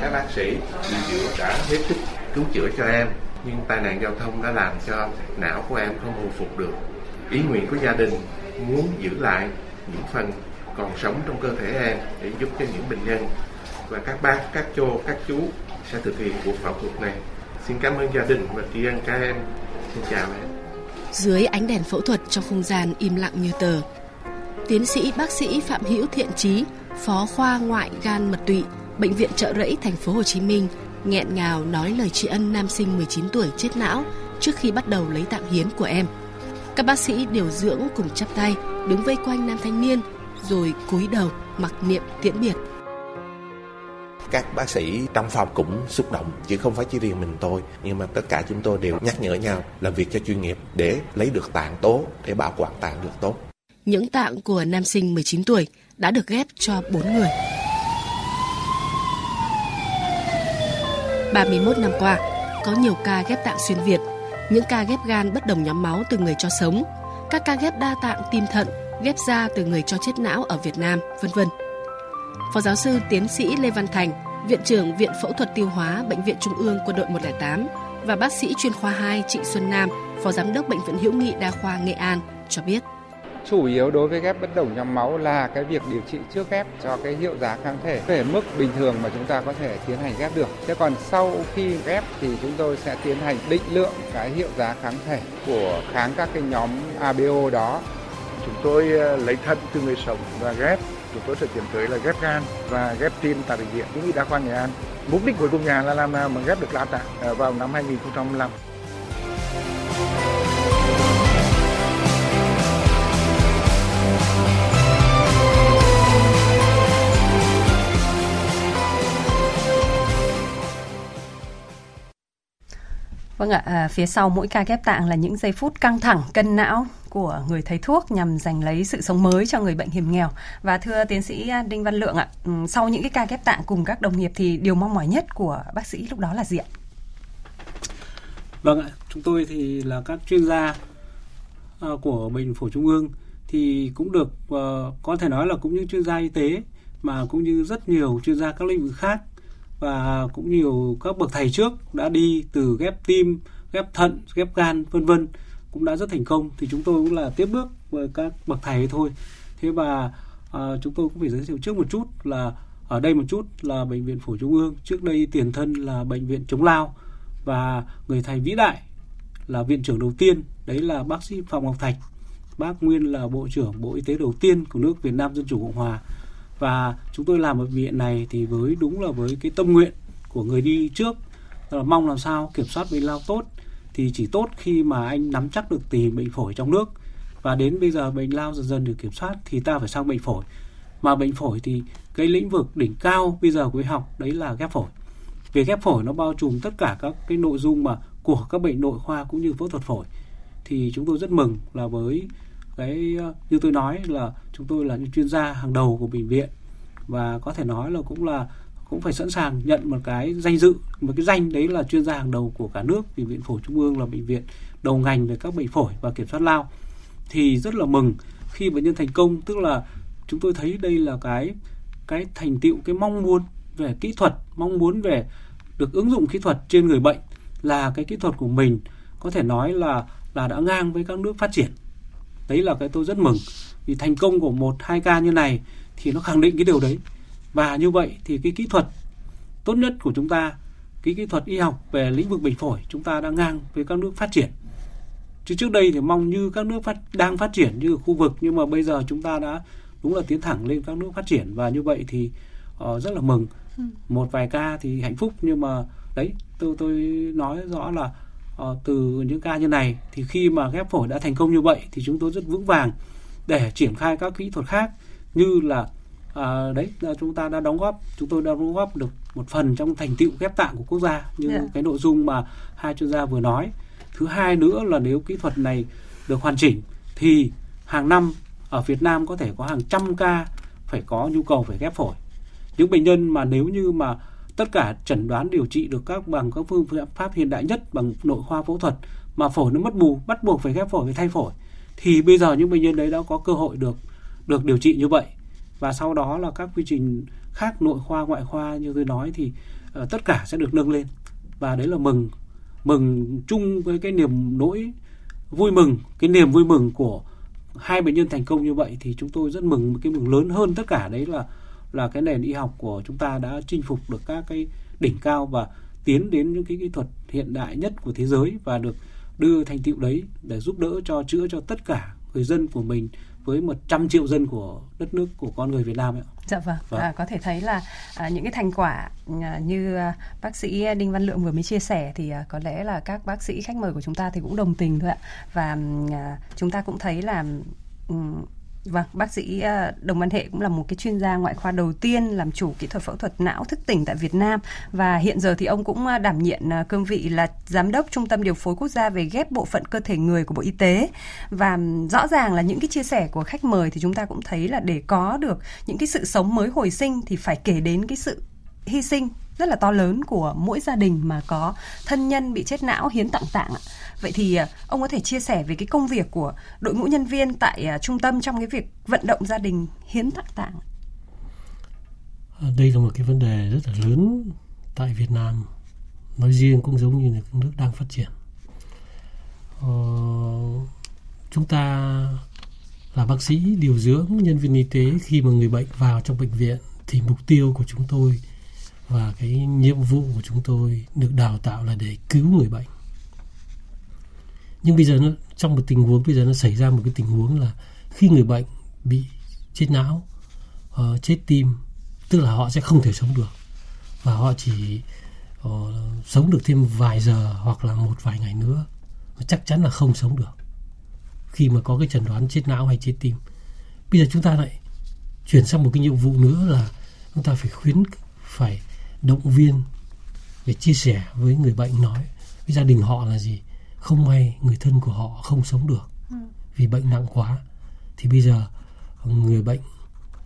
Các bác sĩ điều đã hết sức cứu chữa cho em nhưng tai nạn giao thông đã làm cho não của em không hồi phục được. Ý nguyện của gia đình muốn giữ lại những phần còn sống trong cơ thể em để giúp cho những bệnh nhân và các bác, các cô, các chú sẽ thực hiện cuộc phẫu thuật này. Xin cảm ơn gia đình và tri ân các em. Xin chào em. Dưới ánh đèn phẫu thuật trong không gian im lặng như tờ, tiến sĩ bác sĩ Phạm Hữu Thiện Trí, phó khoa ngoại gan mật tụy, bệnh viện Trợ Rẫy thành phố Hồ Chí Minh nghẹn ngào nói lời tri ân nam sinh 19 tuổi chết não trước khi bắt đầu lấy tạng hiến của em. Các bác sĩ điều dưỡng cùng chắp tay, đứng vây quanh nam thanh niên, rồi cúi đầu mặc niệm tiễn biệt. Các bác sĩ trong phòng cũng xúc động, chứ không phải chỉ riêng mình tôi, nhưng mà tất cả chúng tôi đều nhắc nhở nhau làm việc cho chuyên nghiệp để lấy được tạng tốt, để bảo quản tạng được tốt. Những tạng của nam sinh 19 tuổi đã được ghép cho 4 người. 31 năm qua, có nhiều ca ghép tạng xuyên Việt những ca ghép gan bất đồng nhóm máu từ người cho sống, các ca ghép đa tạng tim thận, ghép da từ người cho chết não ở Việt Nam, vân vân. Phó giáo sư tiến sĩ Lê Văn Thành, Viện trưởng Viện Phẫu thuật Tiêu hóa Bệnh viện Trung ương Quân đội 108 và bác sĩ chuyên khoa 2 Trịnh Xuân Nam, Phó Giám đốc Bệnh viện Hữu nghị Đa khoa Nghệ An cho biết chủ yếu đối với ghép bất đồng nhóm máu là cái việc điều trị trước ghép cho cái hiệu giá kháng thể về mức bình thường mà chúng ta có thể tiến hành ghép được. Thế còn sau khi ghép thì chúng tôi sẽ tiến hành định lượng cái hiệu giá kháng thể của kháng các cái nhóm ABO đó. Chúng tôi ờ, lấy thận từ người sống và ghép chúng tôi sẽ tiến tới là ghép gan và ghép tim tại bệnh viện hữu nghị đa khoa nghệ an mục đích cuối cùng nhà là làm nào mà ghép được lá tạng ờ, vào năm 2015 Vâng ạ, à, phía sau mỗi ca ghép tạng là những giây phút căng thẳng, cân não của người thầy thuốc nhằm giành lấy sự sống mới cho người bệnh hiểm nghèo. Và thưa tiến sĩ à, Đinh Văn Lượng ạ, ừ, sau những cái ca ghép tạng cùng các đồng nghiệp thì điều mong mỏi nhất của bác sĩ lúc đó là gì ạ? Vâng ạ, chúng tôi thì là các chuyên gia à, của bệnh phổi trung ương thì cũng được ờ, có thể nói là cũng như chuyên gia y tế mà cũng như rất nhiều chuyên gia các lĩnh vực khác và cũng nhiều các bậc thầy trước đã đi từ ghép tim, ghép thận, ghép gan vân vân cũng đã rất thành công. Thì chúng tôi cũng là tiếp bước với các bậc thầy thôi. Thế và à, chúng tôi cũng phải giới thiệu trước một chút là ở đây một chút là bệnh viện phổi trung ương trước đây tiền thân là bệnh viện chống lao và người thầy vĩ đại là viện trưởng đầu tiên đấy là bác sĩ Phạm Ngọc Thạch. Bác nguyên là bộ trưởng bộ y tế đầu tiên của nước Việt Nam Dân chủ Cộng hòa và chúng tôi làm ở viện này thì với đúng là với cái tâm nguyện của người đi trước là mong làm sao kiểm soát bệnh lao tốt, thì chỉ tốt khi mà anh nắm chắc được tình hình bệnh phổi trong nước. Và đến bây giờ bệnh lao dần dần được kiểm soát thì ta phải sang bệnh phổi. Mà bệnh phổi thì cái lĩnh vực đỉnh cao bây giờ của y học đấy là ghép phổi. Về ghép phổi nó bao trùm tất cả các cái nội dung mà của các bệnh nội khoa cũng như phẫu thuật phổi. Thì chúng tôi rất mừng là với cái ờ, như tôi nói là chúng tôi là những chuyên gia hàng đầu của bệnh viện. Và có thể nói là cũng là, cũng phải sẵn sàng nhận một cái danh dự, một cái danh đấy là chuyên gia hàng đầu của cả nước vì viện phổi trung ương là bệnh viện đầu ngành về các bệnh phổi và kiểm soát lao. Thì rất là mừng khi bệnh nhân thành công, tức là chúng tôi thấy đây là cái cái thành tựu, cái mong muốn về kỹ thuật, mong muốn về được ứng dụng kỹ thuật trên người bệnh là cái kỹ thuật của mình. Có thể nói là là đã ngang với các nước phát triển đấy là cái tôi rất mừng. Vì thành công của một hai ca như này thì nó khẳng định cái điều đấy. Và như vậy thì cái kỹ thuật tốt nhất của chúng ta cái kỹ thuật y học về lĩnh vực bệnh phổi chúng ta đang ngang với các nước phát triển. Chứ trước đây thì mong như các nước phát đang phát triển như khu vực nhưng mà bây giờ chúng ta đã đúng là tiến thẳng lên các nước phát triển. Và như vậy thì uh, rất là mừng. Ừ. một vài ca thì hạnh phúc nhưng mà đấy tôi tôi nói rõ là từ những ca như này thì khi mà ghép phổi đã thành công như vậy thì chúng tôi rất vững vàng để triển khai các kỹ thuật khác như là à, đấy là chúng ta đã đóng góp chúng tôi đã đóng góp được một phần trong thành tựu ghép tạng của quốc gia như yeah. Dạ. cái nội dung mà hai chuyên gia vừa nói thứ hai nữa là nếu kỹ thuật này được hoàn chỉnh thì hàng năm ở Việt Nam có thể có hàng trăm ca phải có nhu cầu phải ghép phổi những bệnh nhân mà nếu như mà tất cả chẩn đoán điều trị được các bằng các phương pháp hiện đại nhất bằng nội khoa phẫu thuật mà phổi nó mất bù bắt buộc phải ghép phổi phải thay phổi. Thì bây giờ những bệnh nhân đấy đã có cơ hội được được điều trị như vậy. Và sau đó là các quy trình khác nội khoa ngoại khoa như tôi nói thì uh, tất cả sẽ được nâng lên. Và đấy là mừng mừng chung với cái niềm nỗi vui mừng cái niềm vui mừng của hai bệnh nhân thành công như vậy thì chúng tôi rất mừng cái mừng lớn hơn tất cả đấy là là cái nền y học của chúng ta đã chinh phục được các cái đỉnh cao và tiến đến những cái kỹ thuật hiện đại nhất của thế giới và được đưa thành tựu đấy để giúp đỡ cho chữa cho tất cả người dân của mình với 100 triệu dân của đất nước của con người Việt Nam ấy. Dạ vâng, vâng. À, có thể thấy là à, những cái thành quả à, như à, bác sĩ Đinh Văn Lượng vừa mới chia sẻ thì à, có lẽ là các bác sĩ khách mời của chúng ta thì cũng đồng tình thôi ạ. Và à, chúng ta cũng thấy là um, Vâng, bác sĩ à, Đồng Văn Hệ cũng là một cái chuyên gia ngoại khoa đầu tiên làm chủ kỹ thuật phẫu thuật não thức tỉnh tại Việt Nam và hiện giờ thì ông cũng à, đảm nhiệm à, cương vị là giám đốc Trung tâm điều phối quốc gia về ghép bộ phận cơ thể người của Bộ Y tế. Và rõ ràng là những cái chia sẻ của khách mời thì chúng ta cũng thấy là để có được những cái sự sống mới hồi sinh thì phải kể đến cái sự hy sinh rất là to lớn của mỗi gia đình mà có thân nhân bị chết não hiến tặng tạng ạ. Vậy thì à, ông có thể chia sẻ về cái công việc của đội ngũ nhân viên tại à, trung tâm trong cái việc vận động gia đình hiến tặng tạng? À, đây là một cái vấn đề rất là lớn tại Việt Nam nói riêng cũng giống như là các nước đang phát triển. Ờ, chúng ta là bác sĩ điều dưỡng nhân viên y tế khi mà người bệnh vào trong bệnh viện thì mục tiêu của chúng tôi và cái nhiệm vụ của chúng tôi được đào tạo là để cứu người bệnh nhưng bây giờ nó trong một tình huống bây giờ nó xảy ra một cái tình huống là khi người bệnh bị chết não uh, chết tim tức là họ sẽ không thể sống được. Và họ chỉ uh, sống được thêm vài giờ hoặc là một vài ngày nữa chắc chắn là không sống được. Khi mà có cái chẩn đoán chết não hay chết tim. Bây giờ chúng ta lại chuyển sang một cái nhiệm vụ nữa là chúng ta phải khuyến phải động viên để chia sẻ với người bệnh nói với gia đình họ là gì? Không may người thân của họ không sống được ừ. vì bệnh nặng quá thì bây giờ người bệnh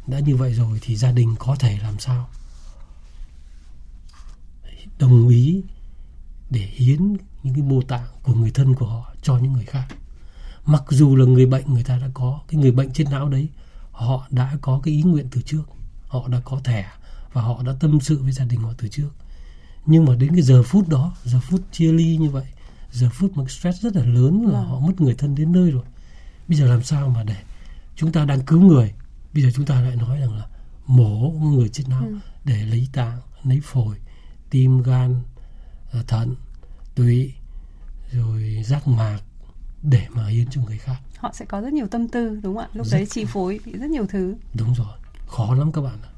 đã như vậy rồi thì gia đình có thể làm sao? Đồng ý để hiến những cái mô tạng của người thân của họ cho những người khác. Mặc dù là người bệnh người ta đã có cái người bệnh chết não đấy họ đã có cái ý nguyện từ trước họ đã có thẻ và họ đã tâm sự với gia đình họ từ trước. Nhưng mà đến cái giờ phút đó giờ phút chia ly như vậy giờ phút mà stress rất là lớn là vâng. họ mất người thân đến nơi rồi. Bây giờ làm sao mà để chúng ta đang cứu người? Bây giờ chúng ta lại nói rằng là mổ người chết não ừ. để lấy tạng lấy phổi tim gan à, thận tụy rồi giác mạc để mà hiến cho người khác. Họ sẽ có rất nhiều tâm tư đúng không ạ? Lúc rất. đấy chi phối bị rất nhiều thứ. Đúng rồi. Khó lắm các bạn ạ.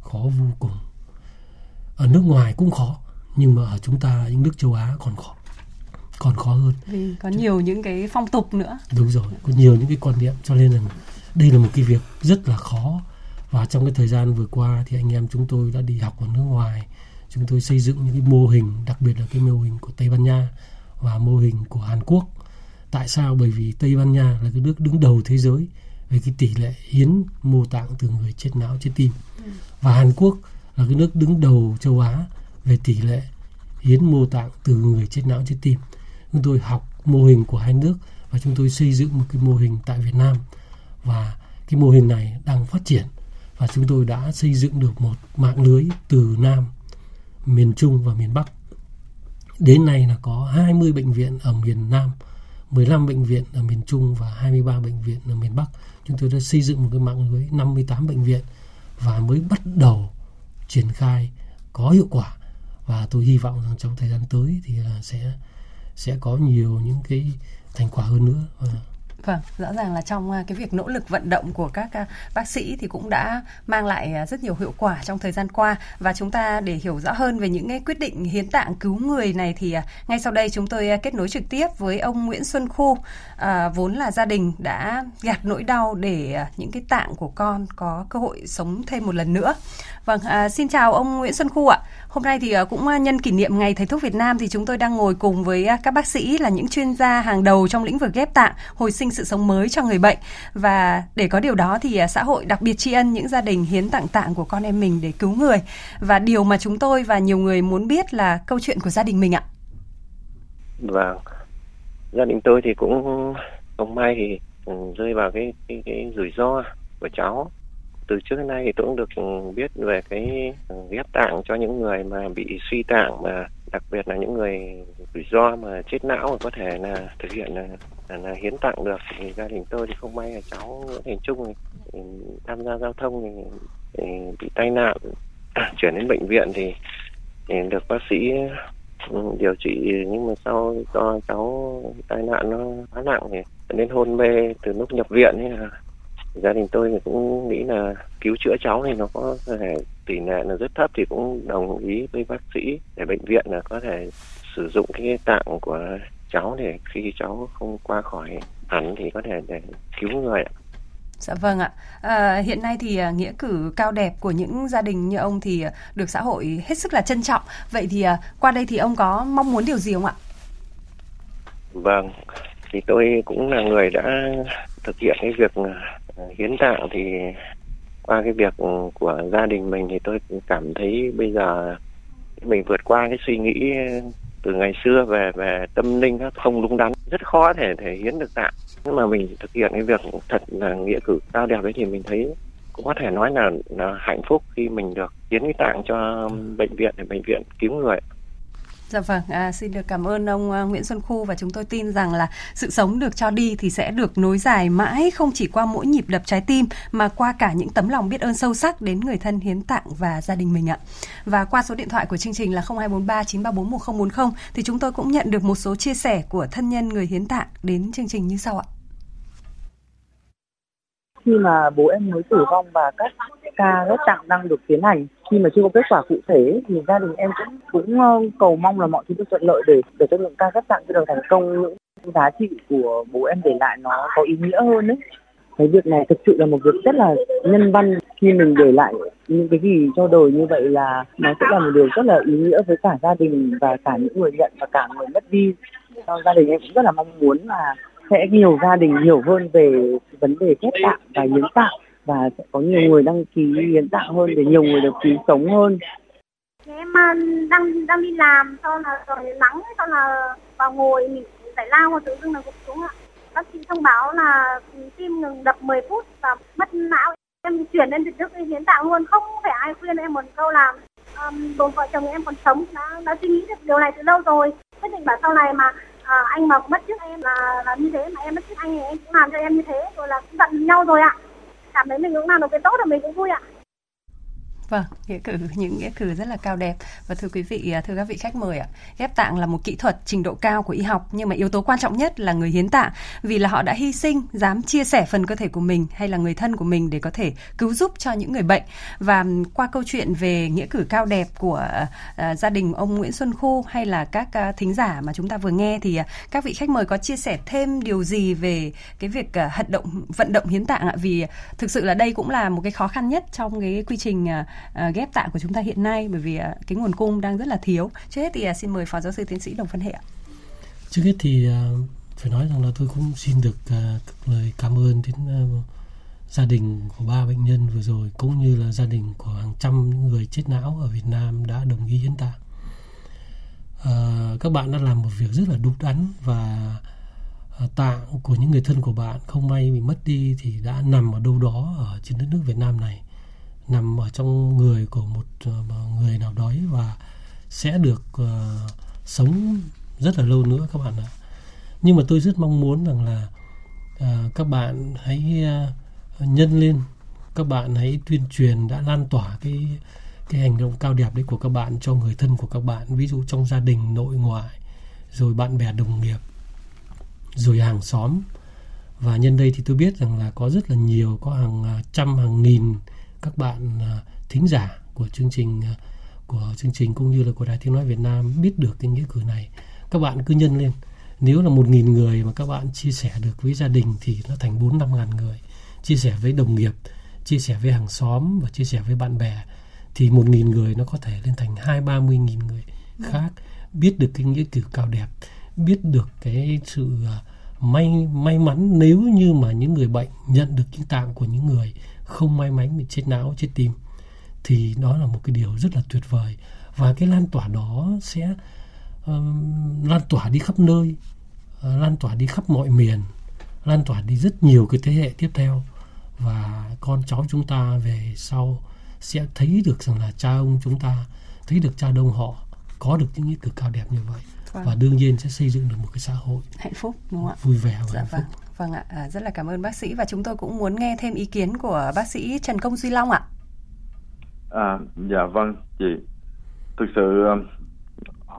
Khó vô cùng. Ở nước ngoài cũng khó nhưng mà ở chúng ta những nước châu Á còn khó còn khó hơn. Vì có nhiều những cái phong tục nữa. Đúng rồi có nhiều những cái quan niệm. Cho nên là đây là một cái việc rất là khó. Và trong cái thời gian vừa qua thì anh em chúng tôi đã đi học ở nước ngoài. Chúng tôi xây dựng những cái mô hình đặc biệt là cái mô hình của Tây Ban Nha và mô hình của Hàn Quốc. Tại sao? Bởi vì Tây Ban Nha là cái nước đứng đầu thế giới về cái tỷ lệ hiến mô tạng từ người chết não chết tim. Ừ. và Hàn Quốc là cái nước đứng đầu châu Á về tỷ lệ hiến mô tạng từ người chết não chết tim chúng tôi học mô hình của hai nước và chúng tôi xây dựng một cái mô hình tại Việt Nam và cái mô hình này đang phát triển và chúng tôi đã xây dựng được một mạng lưới từ Nam, miền Trung và miền Bắc. Đến nay là có 20 bệnh viện ở miền Nam, 15 bệnh viện ở miền Trung và 23 bệnh viện ở miền Bắc. Chúng tôi đã xây dựng một cái mạng lưới 58 bệnh viện và mới bắt đầu triển khai có hiệu quả và tôi hy vọng rằng trong thời gian tới thì là sẽ sẽ có nhiều những cái thành quả hơn nữa. Vâng Vâng, rõ ràng là trong à, cái việc nỗ lực vận động của các à, bác sĩ thì cũng đã mang lại à, rất nhiều hiệu quả trong thời gian qua và chúng ta để hiểu rõ hơn về những cái quyết định hiến tạng cứu người này thì ngay sau đây chúng tôi kết nối trực tiếp với ông Nguyễn Xuân Khu à, vốn là gia đình đã gạt nỗi đau để những cái tạng của con có cơ hội sống thêm một lần nữa. Vâng, à, xin chào ông Nguyễn Xuân Khu ạ. Hôm nay thì cũng nhân kỷ niệm ngày thầy thuốc Việt Nam thì chúng tôi đang ngồi cùng với các bác sĩ là những chuyên gia hàng đầu trong lĩnh vực ghép tạng, hồi sinh sự sống mới cho người bệnh. Và để có điều đó thì à, xã hội đặc biệt tri ân những gia đình hiến tặng tạng của con em mình để cứu người. Và điều mà chúng tôi và nhiều người muốn biết là câu chuyện của gia đình mình ạ. Vâng, gia đình tôi thì cũng không may thì ừ, rơi vào cái cái, cái rủi ro của cháu. Từ trước đến nay thì tôi cũng được ừ, biết về cái ừ, ghép tạng cho những người mà bị suy tạng mà đặc biệt là những người rủi ro mà chết não mà có thể là thực hiện là, là, là hiến tặng được. Thì gia đình tôi thì không may là cháu Nguyễn Thành Trung thì, tham gia giao thông thì, thì bị tai nạn chuyển đến bệnh viện thì, thì được bác sĩ ừ, điều trị. Nhưng mà sau do cháu tai nạn nó quá nặng thì đến hôn mê từ lúc nhập viện ấy là gia đình tôi thì cũng nghĩ là cứu chữa cháu thì nó có thể tỷ lệ là rất thấp thì cũng đồng ý với bác sĩ để bệnh viện là có thể sử dụng cái tạng của cháu để khi cháu không qua khỏi hẳn thì có thể để cứu người Dạ vâng ạ. À, hiện nay thì à, nghĩa cử cao đẹp của những gia đình như ông thì à, được xã hội hết sức là trân trọng. Vậy thì à, qua đây thì ông có mong muốn điều gì không ạ? Vâng, thì tôi cũng là người đã thực hiện cái việc hiến tạng thì qua cái việc của gia đình mình thì tôi cảm thấy bây giờ mình vượt qua cái suy nghĩ từ ngày xưa về về tâm linh không đúng đắn rất khó thể thể hiến được tạng. Nhưng mà mình thực hiện cái việc thật là nghĩa cử cao đẹp đấy thì mình thấy cũng có thể nói là, là hạnh phúc khi mình được hiến cái tạng cho bệnh viện để bệnh viện cứu người. Dạ vâng, à, xin được cảm ơn ông à, Nguyễn Xuân Khu và chúng tôi tin rằng là sự sống được cho đi thì sẽ được nối dài mãi không chỉ qua mỗi nhịp đập trái tim mà qua cả những tấm lòng biết ơn sâu sắc đến người thân hiến tặng và gia đình mình ạ. Và qua số điện thoại của chương trình là 0243 934 1040 thì chúng tôi cũng nhận được một số chia sẻ của thân nhân người hiến tạng đến chương trình như sau ạ khi mà bố em mới tử vong và các ca ghép tạng đang được tiến hành. Khi mà chưa có kết quả cụ thể thì gia đình em cũng cũng ờ, cầu mong là mọi thứ được thuận lợi để để cho lượng ca ghép tạng được thành công. Những giá trị của bố em để lại nó có ý nghĩa hơn đấy cái việc này thực sự là một việc rất là nhân văn. Khi mình để lại những cái gì cho đời như vậy là nó sẽ là một điều rất là ý nghĩa với cả gia đình và cả những người nhận và cả người mất đi. Cho gia đình em cũng rất là mong muốn là sẽ nhiều gia đình hiểu hơn về vấn đề ghép tạng và hiến tạng và sẽ có nhiều người đăng ký hiến tạng hơn để nhiều người được cứu sống hơn. Em à, đang đang đi làm sau là rồi nắng sau là vào ngồi mình phải lao và tự dưng là gục xuống ạ. Bác sĩ thông báo là tim ngừng đập 10 phút và mất não. Em chuyển lên việt đức hiến tạng luôn. Không phải ai khuyên em một câu làm um, bố vợ chồng em còn sống. Đã đã suy nghĩ được điều này từ lâu rồi. Quyết định bảo sau này mà à, anh mà mất trước em là là như thế mà em mất trước anh thì em cũng làm cho em như thế. Rồi là cũng giận nhau rồi ạ cảm thấy mình cũng làm được cái tốt là mình cũng vui ạ. Vâng, nghĩa cử những nghĩa cử rất là cao đẹp và thưa quý vị, à, thưa các vị khách mời ạ, ghép tạng là một kỹ thuật trình độ cao của y học nhưng mà yếu tố quan trọng nhất là người hiến tạng vì là họ đã hy sinh, dám chia sẻ phần cơ thể của mình hay là người thân của mình để có thể cứu giúp cho những người bệnh và qua câu chuyện về nghĩa cử cao đẹp của uh, gia đình ông Nguyễn Xuân Khu hay là các uh, thính giả mà chúng ta vừa nghe thì uh, các vị khách mời có chia sẻ thêm điều gì về cái việc uh, động vận động hiến tạng ạ? Vì thực sự là đây cũng là một cái khó khăn nhất trong cái quy trình uh, uh, ghép tạng của chúng ta hiện nay bởi vì uh, cái nguồn cung đang rất là thiếu. Trước hết thì uh, xin mời phó giáo sư tiến sĩ Đồng Phân Hệ ạ. Trước hết thì uh, phải nói rằng là tôi cũng xin được uh, lời cảm ơn đến uh, gia đình của ba bệnh nhân vừa rồi cũng như là gia đình của hàng trăm người chết não ở Việt Nam đã đồng ý hiến tạng. Uh, các bạn đã làm một việc rất là đúng đắn và uh, tạng của những người thân của bạn không may bị mất đi thì đã nằm ở đâu đó ở trên đất nước Việt Nam này nằm ở trong người của một ờ, người nào đó và sẽ được uh, sống rất là lâu nữa các bạn ạ. Nhưng mà tôi rất mong muốn rằng là uh, các bạn hãy uh, nhân lên các bạn hãy tuyên truyền đã lan tỏa cái cái hành động cao đẹp đấy của các bạn cho người thân của các bạn ví dụ trong gia đình nội ngoại rồi bạn bè đồng nghiệp rồi hàng xóm. Và nhân đây thì tôi biết rằng là có rất là nhiều có hàng à, trăm hàng nghìn các bạn à, thính giả của chương trình à, của chương trình cũng như là của Đài Tiếng nói Việt Nam biết được cái nghĩa cử này các bạn cứ nhân lên. Nếu là một nghìn người mà các bạn chia sẻ được với gia đình thì nó thành bốn năm ngàn người. Chia sẻ với đồng nghiệp chia sẻ với hàng xóm và chia sẻ với bạn bè thì một nghìn người nó có thể lên thành hai ba mươi nghìn người khác biết được cái nghĩa cử cao đẹp biết được cái sự uh, may may mắn nếu như mà những người bệnh nhận được những tạng của những người không may mắn bị chết não chết tim thì đó là một cái điều rất là tuyệt vời. Và cái lan tỏa đó sẽ um, lan tỏa đi khắp nơi uh, lan tỏa đi khắp mọi miền lan tỏa đi rất nhiều cái thế hệ tiếp theo. Và con cháu chúng ta về sau sẽ thấy được rằng là cha ông chúng ta thấy được cha đông họ có được những nghĩa cử cao đẹp như vậy vâng. và đương nhiên sẽ xây dựng được một cái xã hội hạnh phúc đúng không ạ? vui vẻ và dạ hạnh vâng. phúc. Vâng ạ. À, rất là cảm ơn bác sĩ và chúng tôi cũng muốn nghe thêm ý kiến của bác sĩ Trần Công Duy Long ạ. À dạ vâng chị. Thực sự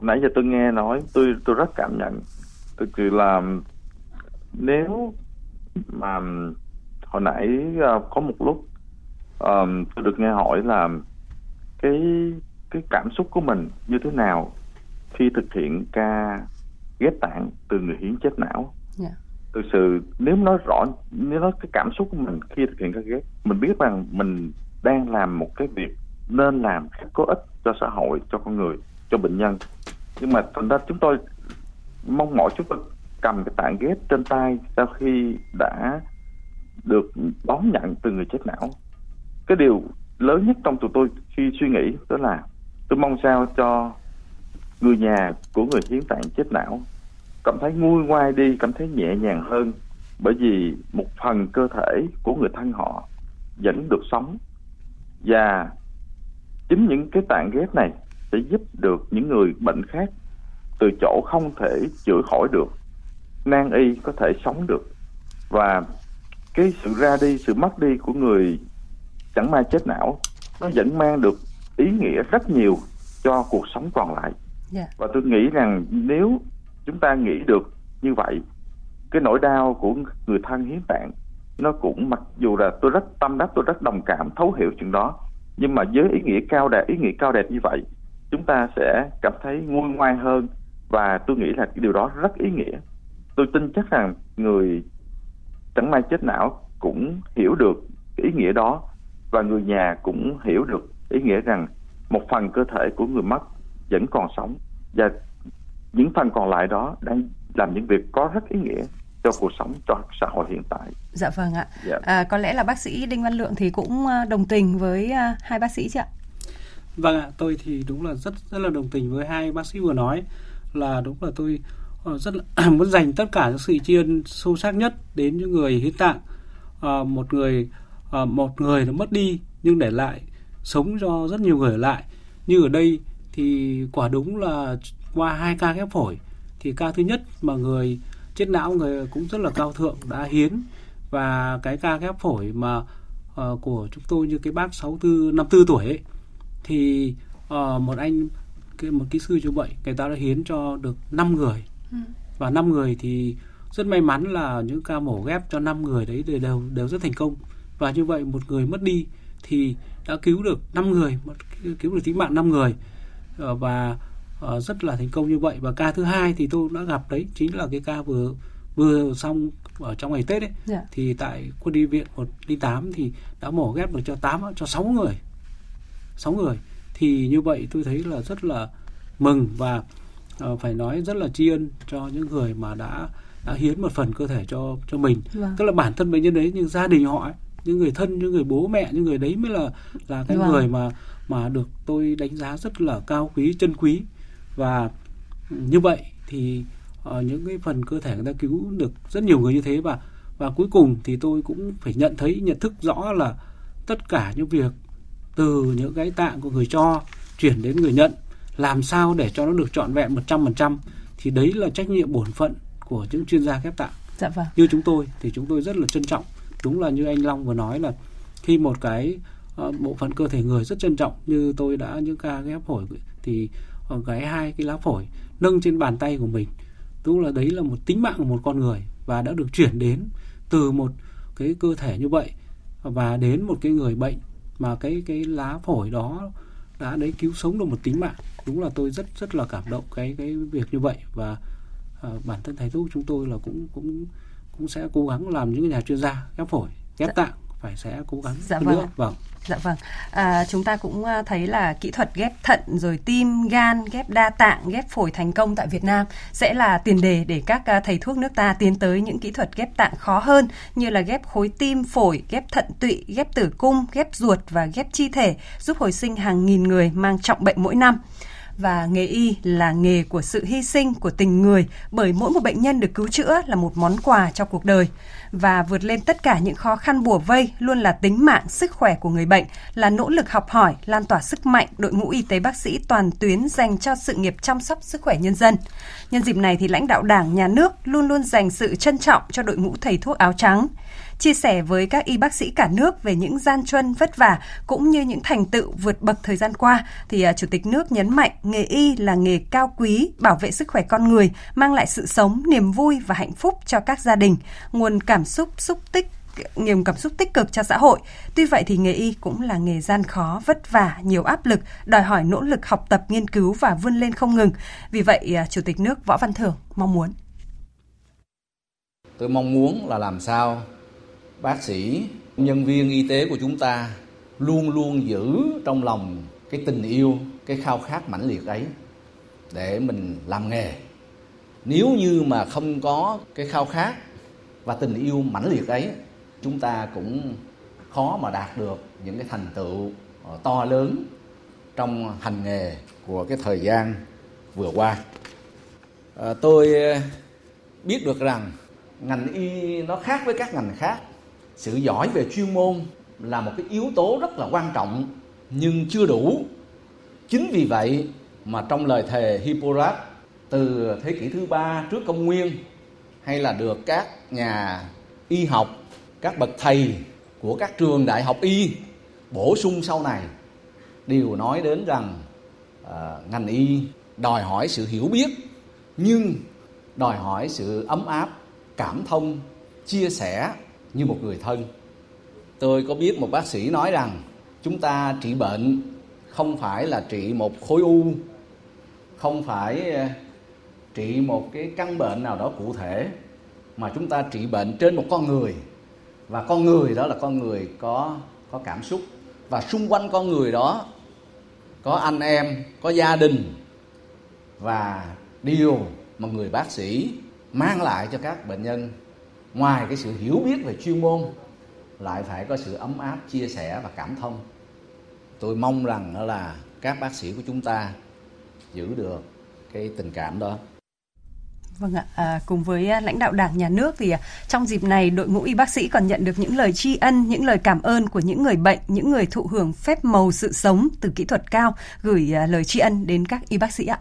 nãy giờ tôi nghe nói tôi tôi rất cảm nhận. Thực sự là nếu mà hồi nãy uh, có một lúc um, tôi được nghe hỏi là cái cái cảm xúc của mình như thế nào khi thực hiện ca ghép tạng từ người hiến chết não yeah. thực sự nếu nói rõ nếu nói cái cảm xúc của mình khi thực hiện ca ghép mình biết rằng mình đang làm một cái việc nên làm rất có ích cho xã hội cho con người cho bệnh nhân nhưng mà thành ra chúng tôi mong mỏi chúng tôi cầm cái tạng ghép trên tay sau khi đã được đón nhận từ người chết não cái điều lớn nhất trong tụi tôi khi suy nghĩ đó là tôi mong sao cho người nhà của người hiến tạng chết não, cảm thấy nguôi ngoai đi, cảm thấy nhẹ nhàng hơn, bởi vì một phần cơ thể của người thân họ vẫn được sống. Và chính những cái tạng ghép này sẽ giúp được những người bệnh khác từ chỗ không thể chữa khỏi được, nan y có thể sống được. Và cái sự ra đi, sự mất đi của người chẳng may chết não, nó vẫn mang được ý nghĩa rất nhiều cho cuộc sống còn lại yeah. và tôi nghĩ rằng nếu chúng ta nghĩ được như vậy, cái nỗi đau của người thân hiến tạng, nó cũng mặc dù là tôi rất tâm đắc, tôi rất đồng cảm, thấu hiểu chuyện đó, nhưng mà với ý nghĩa cao đẹp, ý nghĩa cao đẹp như vậy, chúng ta sẽ cảm thấy nguôi ngoai hơn và tôi nghĩ là cái điều đó rất ý nghĩa tôi tin chắc rằng người chẳng may chết não cũng hiểu được cái ý nghĩa đó, và người nhà cũng hiểu được ý nghĩa rằng một phần cơ thể của người mất vẫn còn sống và những phần còn lại đó đang làm những việc có rất ý nghĩa cho cuộc sống cho xã hội hiện tại. Dạ vâng ạ. Dạ. À, có lẽ là bác sĩ Đinh Văn Lượng thì cũng à, đồng tình với à, hai bác sĩ chứ ạ? Vâng ạ, tôi thì đúng là rất rất là đồng tình với hai bác sĩ vừa nói là đúng là tôi uh, rất là muốn dành tất cả những sự tri ân sâu sắc nhất đến những người hiến tạng. Uh, một người uh, một người nó mất đi nhưng để lại sống cho rất nhiều người ở lại. Như ở đây thì quả đúng là qua hai ca ghép phổi thì ca thứ nhất mà người chết não người cũng rất là cao thượng đã hiến. Và cái ca ghép phổi mà uh, của chúng tôi như cái bác 64 54 tuổi ấy thì uh, một anh cái một kỹ sư như vậy người ta đã hiến cho được 5 người. Ừ. và 5 người thì rất may mắn là những ca mổ ghép cho 5 người đấy đều đều, đều rất thành công. Và như vậy một người mất đi thì đã cứu được 5 người cứu được tính mạng 5 người và uh, rất là thành công như vậy và ca thứ hai thì tôi đã gặp đấy chính là cái ca vừa vừa xong ở trong ngày Tết ấy Dạ. thì tại quân y viện 108 thì đã mổ ghép được cho 8 cho 6 người 6 người thì như vậy tôi thấy là rất là mừng và uh, phải nói rất là tri ân cho những người mà đã đã hiến một phần cơ thể cho cho mình Vâng. tức là bản thân bệnh nhân đấy nhưng gia đình họ ấy, những người thân những người bố mẹ những người đấy mới là là cái Vâng. người mà mà được tôi đánh giá rất là cao quý chân quý. Và như vậy thì ờ, những cái phần cơ thể người ta cứu được rất nhiều người như thế và và cuối cùng thì tôi cũng phải nhận thấy nhận thức rõ là tất cả những việc từ những cái tạng của người cho chuyển đến người nhận làm sao để cho nó được trọn vẹn 100% thì đấy là trách nhiệm bổn phận của những chuyên gia ghép tạng. Dạ vâng. như chúng tôi thì chúng tôi rất là trân trọng. Đúng là như anh Long vừa nói là khi một cái Ờ, bộ phận cơ thể người rất trân trọng. Như tôi đã những ca ghép phổi thì ờ, gáy cái hai cái lá phổi nâng trên bàn tay của mình. Đúng là đấy là một tính mạng của một con người và đã được chuyển đến từ một cái cơ thể như vậy và đến một cái người bệnh mà cái cái lá phổi đó đã đấy cứu sống được một tính mạng. Đúng là tôi rất rất là cảm động cái cái việc như vậy và à, bản thân thầy thuốc chúng tôi là cũng cũng cũng sẽ cố gắng làm những nhà chuyên gia ghép phổi ghép tạng phải sẽ cố gắng dạ vâng. nữa. vâng. Dạ vâng, à, chúng ta cũng à, thấy là kỹ thuật ghép thận rồi tim, gan, ghép đa tạng, ghép phổi thành công tại Việt Nam sẽ là tiền đề để các à, thầy thuốc nước ta tiến tới những kỹ thuật ghép tạng khó hơn như là ghép khối tim, phổi, ghép thận tụy, ghép tử cung, ghép ruột và ghép chi thể giúp hồi sinh hàng nghìn người mang trọng bệnh mỗi năm và nghề y là nghề của sự hy sinh của tình người bởi mỗi một bệnh nhân được cứu chữa là một món quà cho cuộc đời và vượt lên tất cả những khó khăn bùa vây luôn là tính mạng, sức khỏe của người bệnh, là nỗ lực học hỏi, lan tỏa sức mạnh đội ngũ y tế bác sĩ toàn tuyến dành cho sự nghiệp chăm sóc sức khỏe nhân dân. Nhân dịp này thì lãnh đạo Đảng, Nhà nước luôn luôn dành sự trân trọng cho đội ngũ thầy thuốc áo trắng chia sẻ với các y bác sĩ cả nước về những gian truân vất vả cũng như những thành tựu vượt bậc thời gian qua thì à, chủ tịch nước nhấn mạnh nghề y là nghề cao quý, bảo vệ sức khỏe con người, mang lại sự sống, niềm vui và hạnh phúc cho các gia đình, nguồn cảm xúc xúc tích niềm cảm xúc tích cực cho xã hội. Tuy vậy thì nghề y cũng là nghề gian khó, vất vả, nhiều áp lực, đòi hỏi nỗ lực học tập, nghiên cứu và vươn lên không ngừng. Vì vậy, à, Chủ tịch nước Võ Văn Thưởng mong muốn. Tôi mong muốn là làm sao bác sĩ nhân viên y tế của chúng ta luôn luôn giữ trong lòng cái tình yêu cái khao khát mãnh liệt ấy để mình làm nghề. Nếu như mà không có cái khao khát và tình yêu mãnh liệt ấy chúng ta cũng khó mà đạt được những cái thành tựu ờ, to lớn trong hành nghề của cái thời gian vừa qua. À, tôi ờ, biết được rằng ngành y nó khác với các ngành khác sự giỏi về chuyên môn là một cái yếu tố rất là quan trọng nhưng chưa đủ. Chính vì vậy mà trong lời thề Hippocrates từ thế kỷ thứ ba trước công nguyên hay là được các nhà y học các bậc thầy của các trường đại học y bổ sung sau này đều nói đến rằng à, ngành y đòi hỏi sự hiểu biết nhưng đòi hỏi sự ấm áp cảm thông chia sẻ như một người thân. Tôi có biết một bác sĩ nói rằng, chúng ta trị bệnh không phải là trị một khối u, không phải ờ, trị một cái căn bệnh nào đó cụ thể, mà chúng ta trị bệnh trên một con người. Và con người đó là con người có có cảm xúc. Và xung quanh con người đó có anh em, có gia đình. Và điều mà người bác sĩ mang lại cho các bệnh nhân ngoài cái sự hiểu biết về chuyên môn lại phải có sự ấm áp chia sẻ và cảm thông tôi mong rằng đó là các bác sĩ của chúng ta giữ được cái tình cảm đó Vâng ạ, à, cùng với à, lãnh đạo Đảng, Nhà nước thì à, trong dịp này đội ngũ y bác sĩ còn nhận được những lời tri ân, những lời cảm ơn của những người bệnh, những người thụ hưởng phép màu sự sống từ kỹ thuật cao gửi à, lời tri ân đến các y bác sĩ ạ.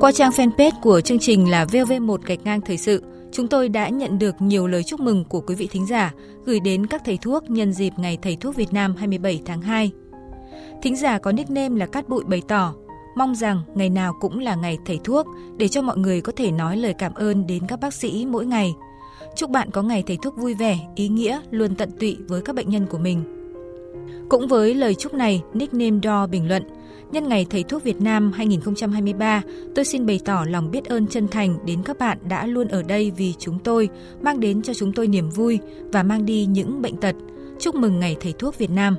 Qua trang fanpage của chương trình là VV1 gạch ngang thời sự, chúng tôi đã nhận được nhiều lời chúc mừng của quý vị thính giả gửi đến các thầy thuốc nhân dịp Ngày Thầy thuốc Việt Nam 27 tháng 2. Thính giả có nickname là Cát Bụi bày tỏ, mong rằng ngày nào cũng là ngày thầy thuốc để cho mọi người có thể nói lời cảm ơn đến các bác sĩ mỗi ngày. Chúc bạn có ngày thầy thuốc vui vẻ, ý nghĩa, luôn tận tụy với các bệnh nhân của mình. Cũng với lời chúc này, nickname Do bình luận – Nhân ngày Thầy thuốc Việt Nam 2023, tôi xin bày tỏ lòng biết ơn chân thành đến các bạn đã luôn ở đây vì chúng tôi, mang đến cho chúng tôi niềm vui và mang đi những bệnh tật. Chúc mừng ngày Thầy thuốc Việt Nam.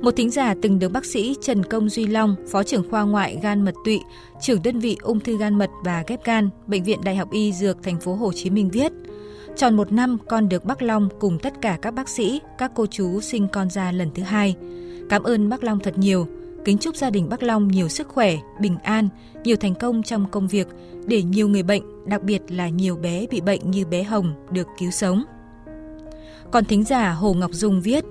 Một thính giả từng được bác sĩ Trần Công Duy Long, Phó trưởng khoa ngoại gan mật tụy, trưởng đơn vị ung thư gan mật và ghép gan, Bệnh viện Đại học Y Dược thành phố Hồ Chí Minh viết: Tròn một năm con được bác Long cùng tất cả các bác sĩ, các cô chú sinh con ra lần thứ hai. Cảm ơn bác Long thật nhiều. Kính chúc gia đình Bắc Long nhiều sức khỏe, bình an, nhiều thành công trong công việc để nhiều người bệnh, đặc biệt là nhiều bé bị bệnh như bé Hồng được cứu sống. Còn thính giả Hồ Ngọc Dung viết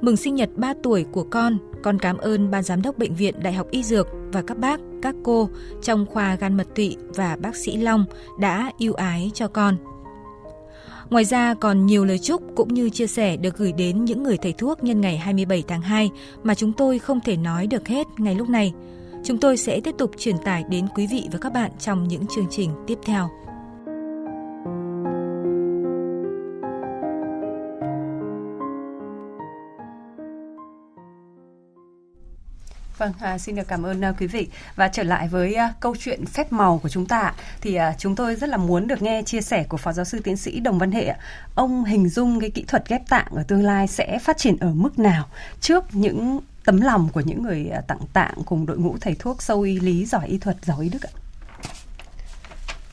Mừng sinh nhật 3 tuổi của con, con cảm ơn Ban Giám đốc Bệnh viện Đại học Y Dược và các bác, các cô trong khoa gan mật tụy và bác sĩ Long đã yêu ái cho con. Ngoài ra, còn nhiều lời chúc cũng như chia sẻ được gửi đến những người thầy thuốc nhân ngày 27 tháng 2 mà chúng tôi không thể nói được hết ngay lúc này. Chúng tôi sẽ tiếp tục truyền tải đến quý vị và các bạn trong những chương trình tiếp theo. Vâng, à, xin được cảm ơn à, quý vị và trở lại với à, câu chuyện phép màu của chúng ta thì à, chúng tôi rất là muốn được nghe chia sẻ của phó giáo sư tiến sĩ Đồng Văn Hệ. Ông hình dung cái kỹ thuật ghép tạng ở tương lai sẽ phát triển ở mức nào trước những tấm lòng của những người à, tặng tạng cùng đội ngũ thầy thuốc sâu y lý giỏi y thuật giỏi y đức ạ?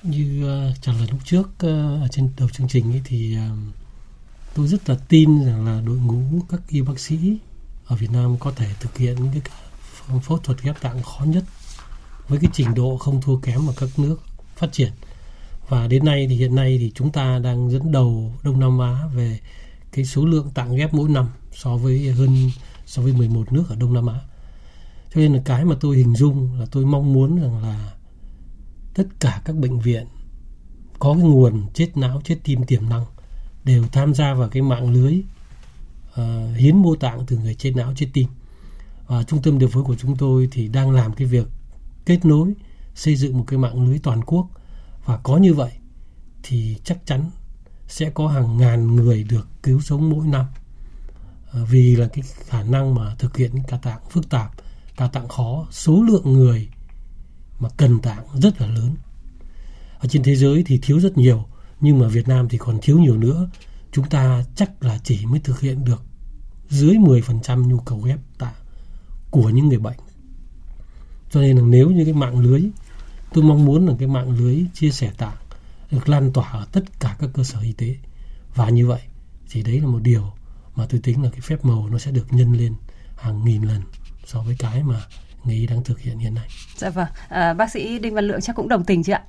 Như uh, trả lời lúc trước uh, ở trên đầu chương trình ấy thì uh, tôi rất là tin rằng là đội ngũ các y bác sĩ ở Việt Nam có thể thực hiện những cái phẫu thuật ghép tạng khó nhất với cái trình độ không thua kém ở các nước phát triển và đến nay thì hiện nay thì chúng ta đang dẫn đầu Đông Nam Á về cái số lượng tạng ghép mỗi năm so với hơn so với 11 nước ở Đông Nam Á. Cho nên là cái mà tôi hình dung là tôi mong muốn rằng là tất cả các bệnh viện có cái nguồn chết não, chết tim tiềm năng đều tham gia vào cái mạng lưới uh, hiến mô tạng từ người chết não, chết tim à, trung tâm điều phối của chúng tôi thì đang làm cái việc kết nối xây dựng một cái mạng lưới toàn quốc. Và có như vậy thì chắc chắn sẽ có hàng ngàn người được cứu sống mỗi năm. À, vì là cái khả năng mà thực hiện ca tạng phức tạp ca tạng khó số lượng người mà cần tạng rất là lớn. Ở trên thế giới thì thiếu rất nhiều nhưng mà Việt Nam thì còn thiếu nhiều nữa. Chúng ta chắc là chỉ mới thực hiện được dưới 10% nhu cầu ghép tạng của những người bệnh cho nên là nếu như cái mạng lưới tôi mong muốn là cái mạng lưới chia sẻ tạng được lan tỏa ở tất cả các cơ sở y tế và như vậy thì đấy là một điều mà tôi tính là cái phép màu nó sẽ được nhân lên hàng nghìn lần so với cái mà người y đang thực hiện hiện nay. Dạ vâng, à, bác sĩ Đinh Văn Lượng chắc cũng đồng tình chứ ạ?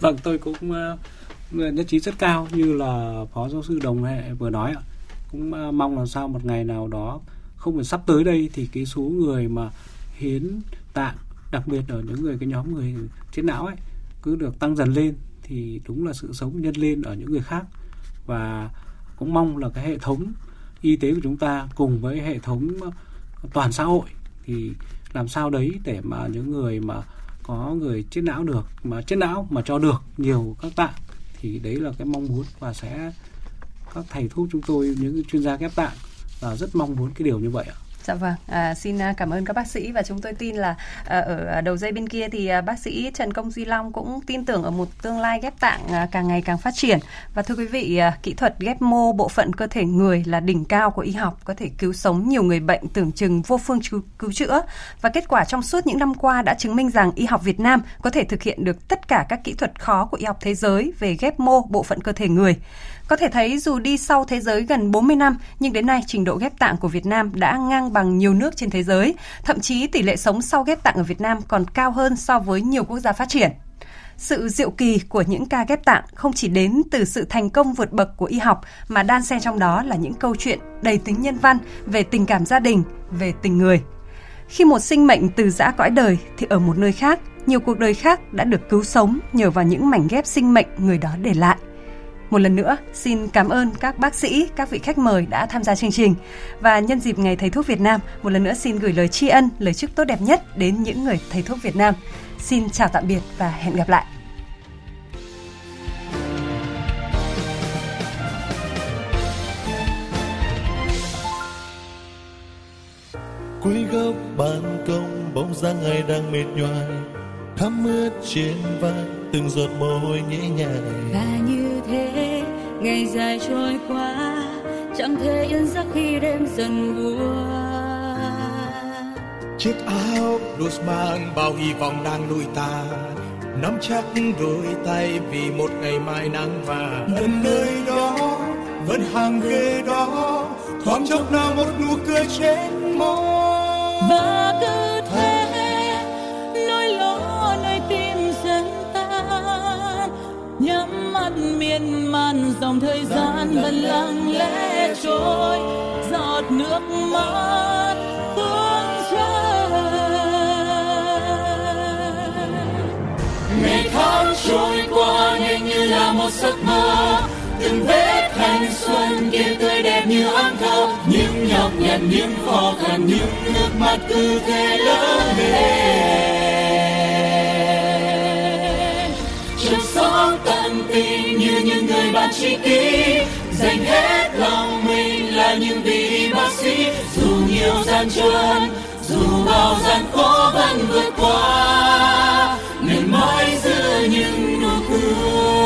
Vâng, tôi cũng uh, nhất trí rất cao như là phó giáo sư Đồng Hệ vừa nói ạ. Cũng uh, mong làm sao một ngày nào đó không phải sắp tới đây thì cái số người mà hiến tạng, đặc biệt ở những người, cái nhóm người chết não ấy, cứ được tăng dần lên thì đúng là sự sống nhân lên ở những người khác. Và cũng mong là cái hệ thống y tế của chúng ta cùng với hệ thống ờ, toàn xã hội thì làm sao đấy để mà những người mà có người chết não được, mà chết não mà cho được nhiều các tạng thì đấy là cái mong muốn và sẽ, các thầy thuốc chúng tôi, những chuyên gia ghép tạng và rất mong muốn cái điều như vậy ạ. Dạ vâng, à, xin à, cảm ơn các bác sĩ và chúng tôi tin là à, ở à, đầu dây bên kia thì à, bác sĩ Trần Công Duy Long cũng tin tưởng ở một tương lai ghép tạng à, càng ngày càng phát triển. Và thưa quý vị, à, kỹ thuật ghép mô bộ phận cơ thể người là đỉnh cao của y học, có thể cứu sống nhiều người bệnh tưởng chừng vô phương cứu, cứu chữa. Và kết quả trong suốt những năm qua đã chứng minh rằng y học Việt Nam có thể thực hiện được tất cả các kỹ thuật khó của y học thế giới về ghép mô bộ phận cơ thể người. Có thể thấy dù đi sau thế giới gần 40 năm, nhưng đến nay trình độ ghép tạng của Việt Nam đã ngang bằng nhiều nước trên thế giới. Thậm chí tỷ lệ sống sau ghép tạng ở Việt Nam còn cao hơn so với nhiều quốc gia phát triển. Sự diệu kỳ của những ca ghép tạng không chỉ đến từ sự thành công vượt bậc của y học mà đan xen trong đó là những câu chuyện đầy tính nhân văn về tình cảm gia đình, về tình người. Khi một sinh mệnh từ giã cõi đời thì ở một nơi khác, nhiều cuộc đời khác đã được cứu sống nhờ vào những mảnh ghép sinh mệnh người đó để lại. Một lần nữa, xin cảm ơn các bác sĩ, các vị khách mời đã tham gia chương trình. Và nhân dịp Ngày Thầy thuốc Việt Nam, một lần nữa xin gửi lời tri ân, lời chúc tốt đẹp nhất đến những người thầy thuốc Việt Nam. Xin chào tạm biệt và hẹn gặp lại. cuối góc ban công bóng dáng ai đang mệt nhoài thấm ướt trên vai từng giọt mồ hôi nhễ nhại và như thế ngày dài trôi qua chẳng thể yên giấc khi đêm dần buồn chiếc áo blues mang bao hy vọng đang đuổi ta nắm chắc đôi tay vì một ngày mai nắng vàng. Vẫn nơi đó vẫn hàng ghế đó thoáng chốc nào một nụ cười trên môi. Và cứ thế miên man dòng thời gian vẫn lặng lẽ trôi, giọt nước mắt tuôn rơi ngày tháng trôi qua nhanh như là một giấc mơ, từng vết thanh xuân kia tươi đẹp như áng thơ những nhọc nhằn, những khó khăn, những nước mắt cứ thế lớn lên. Trong sóng tan tình như những người bạn tri kỷ. Dành hết lòng mình là những vị bác sĩ. Dù nhiều gian truân dù bao gian khó vẫn vượt qua, miền mãi giữa những nụ cười.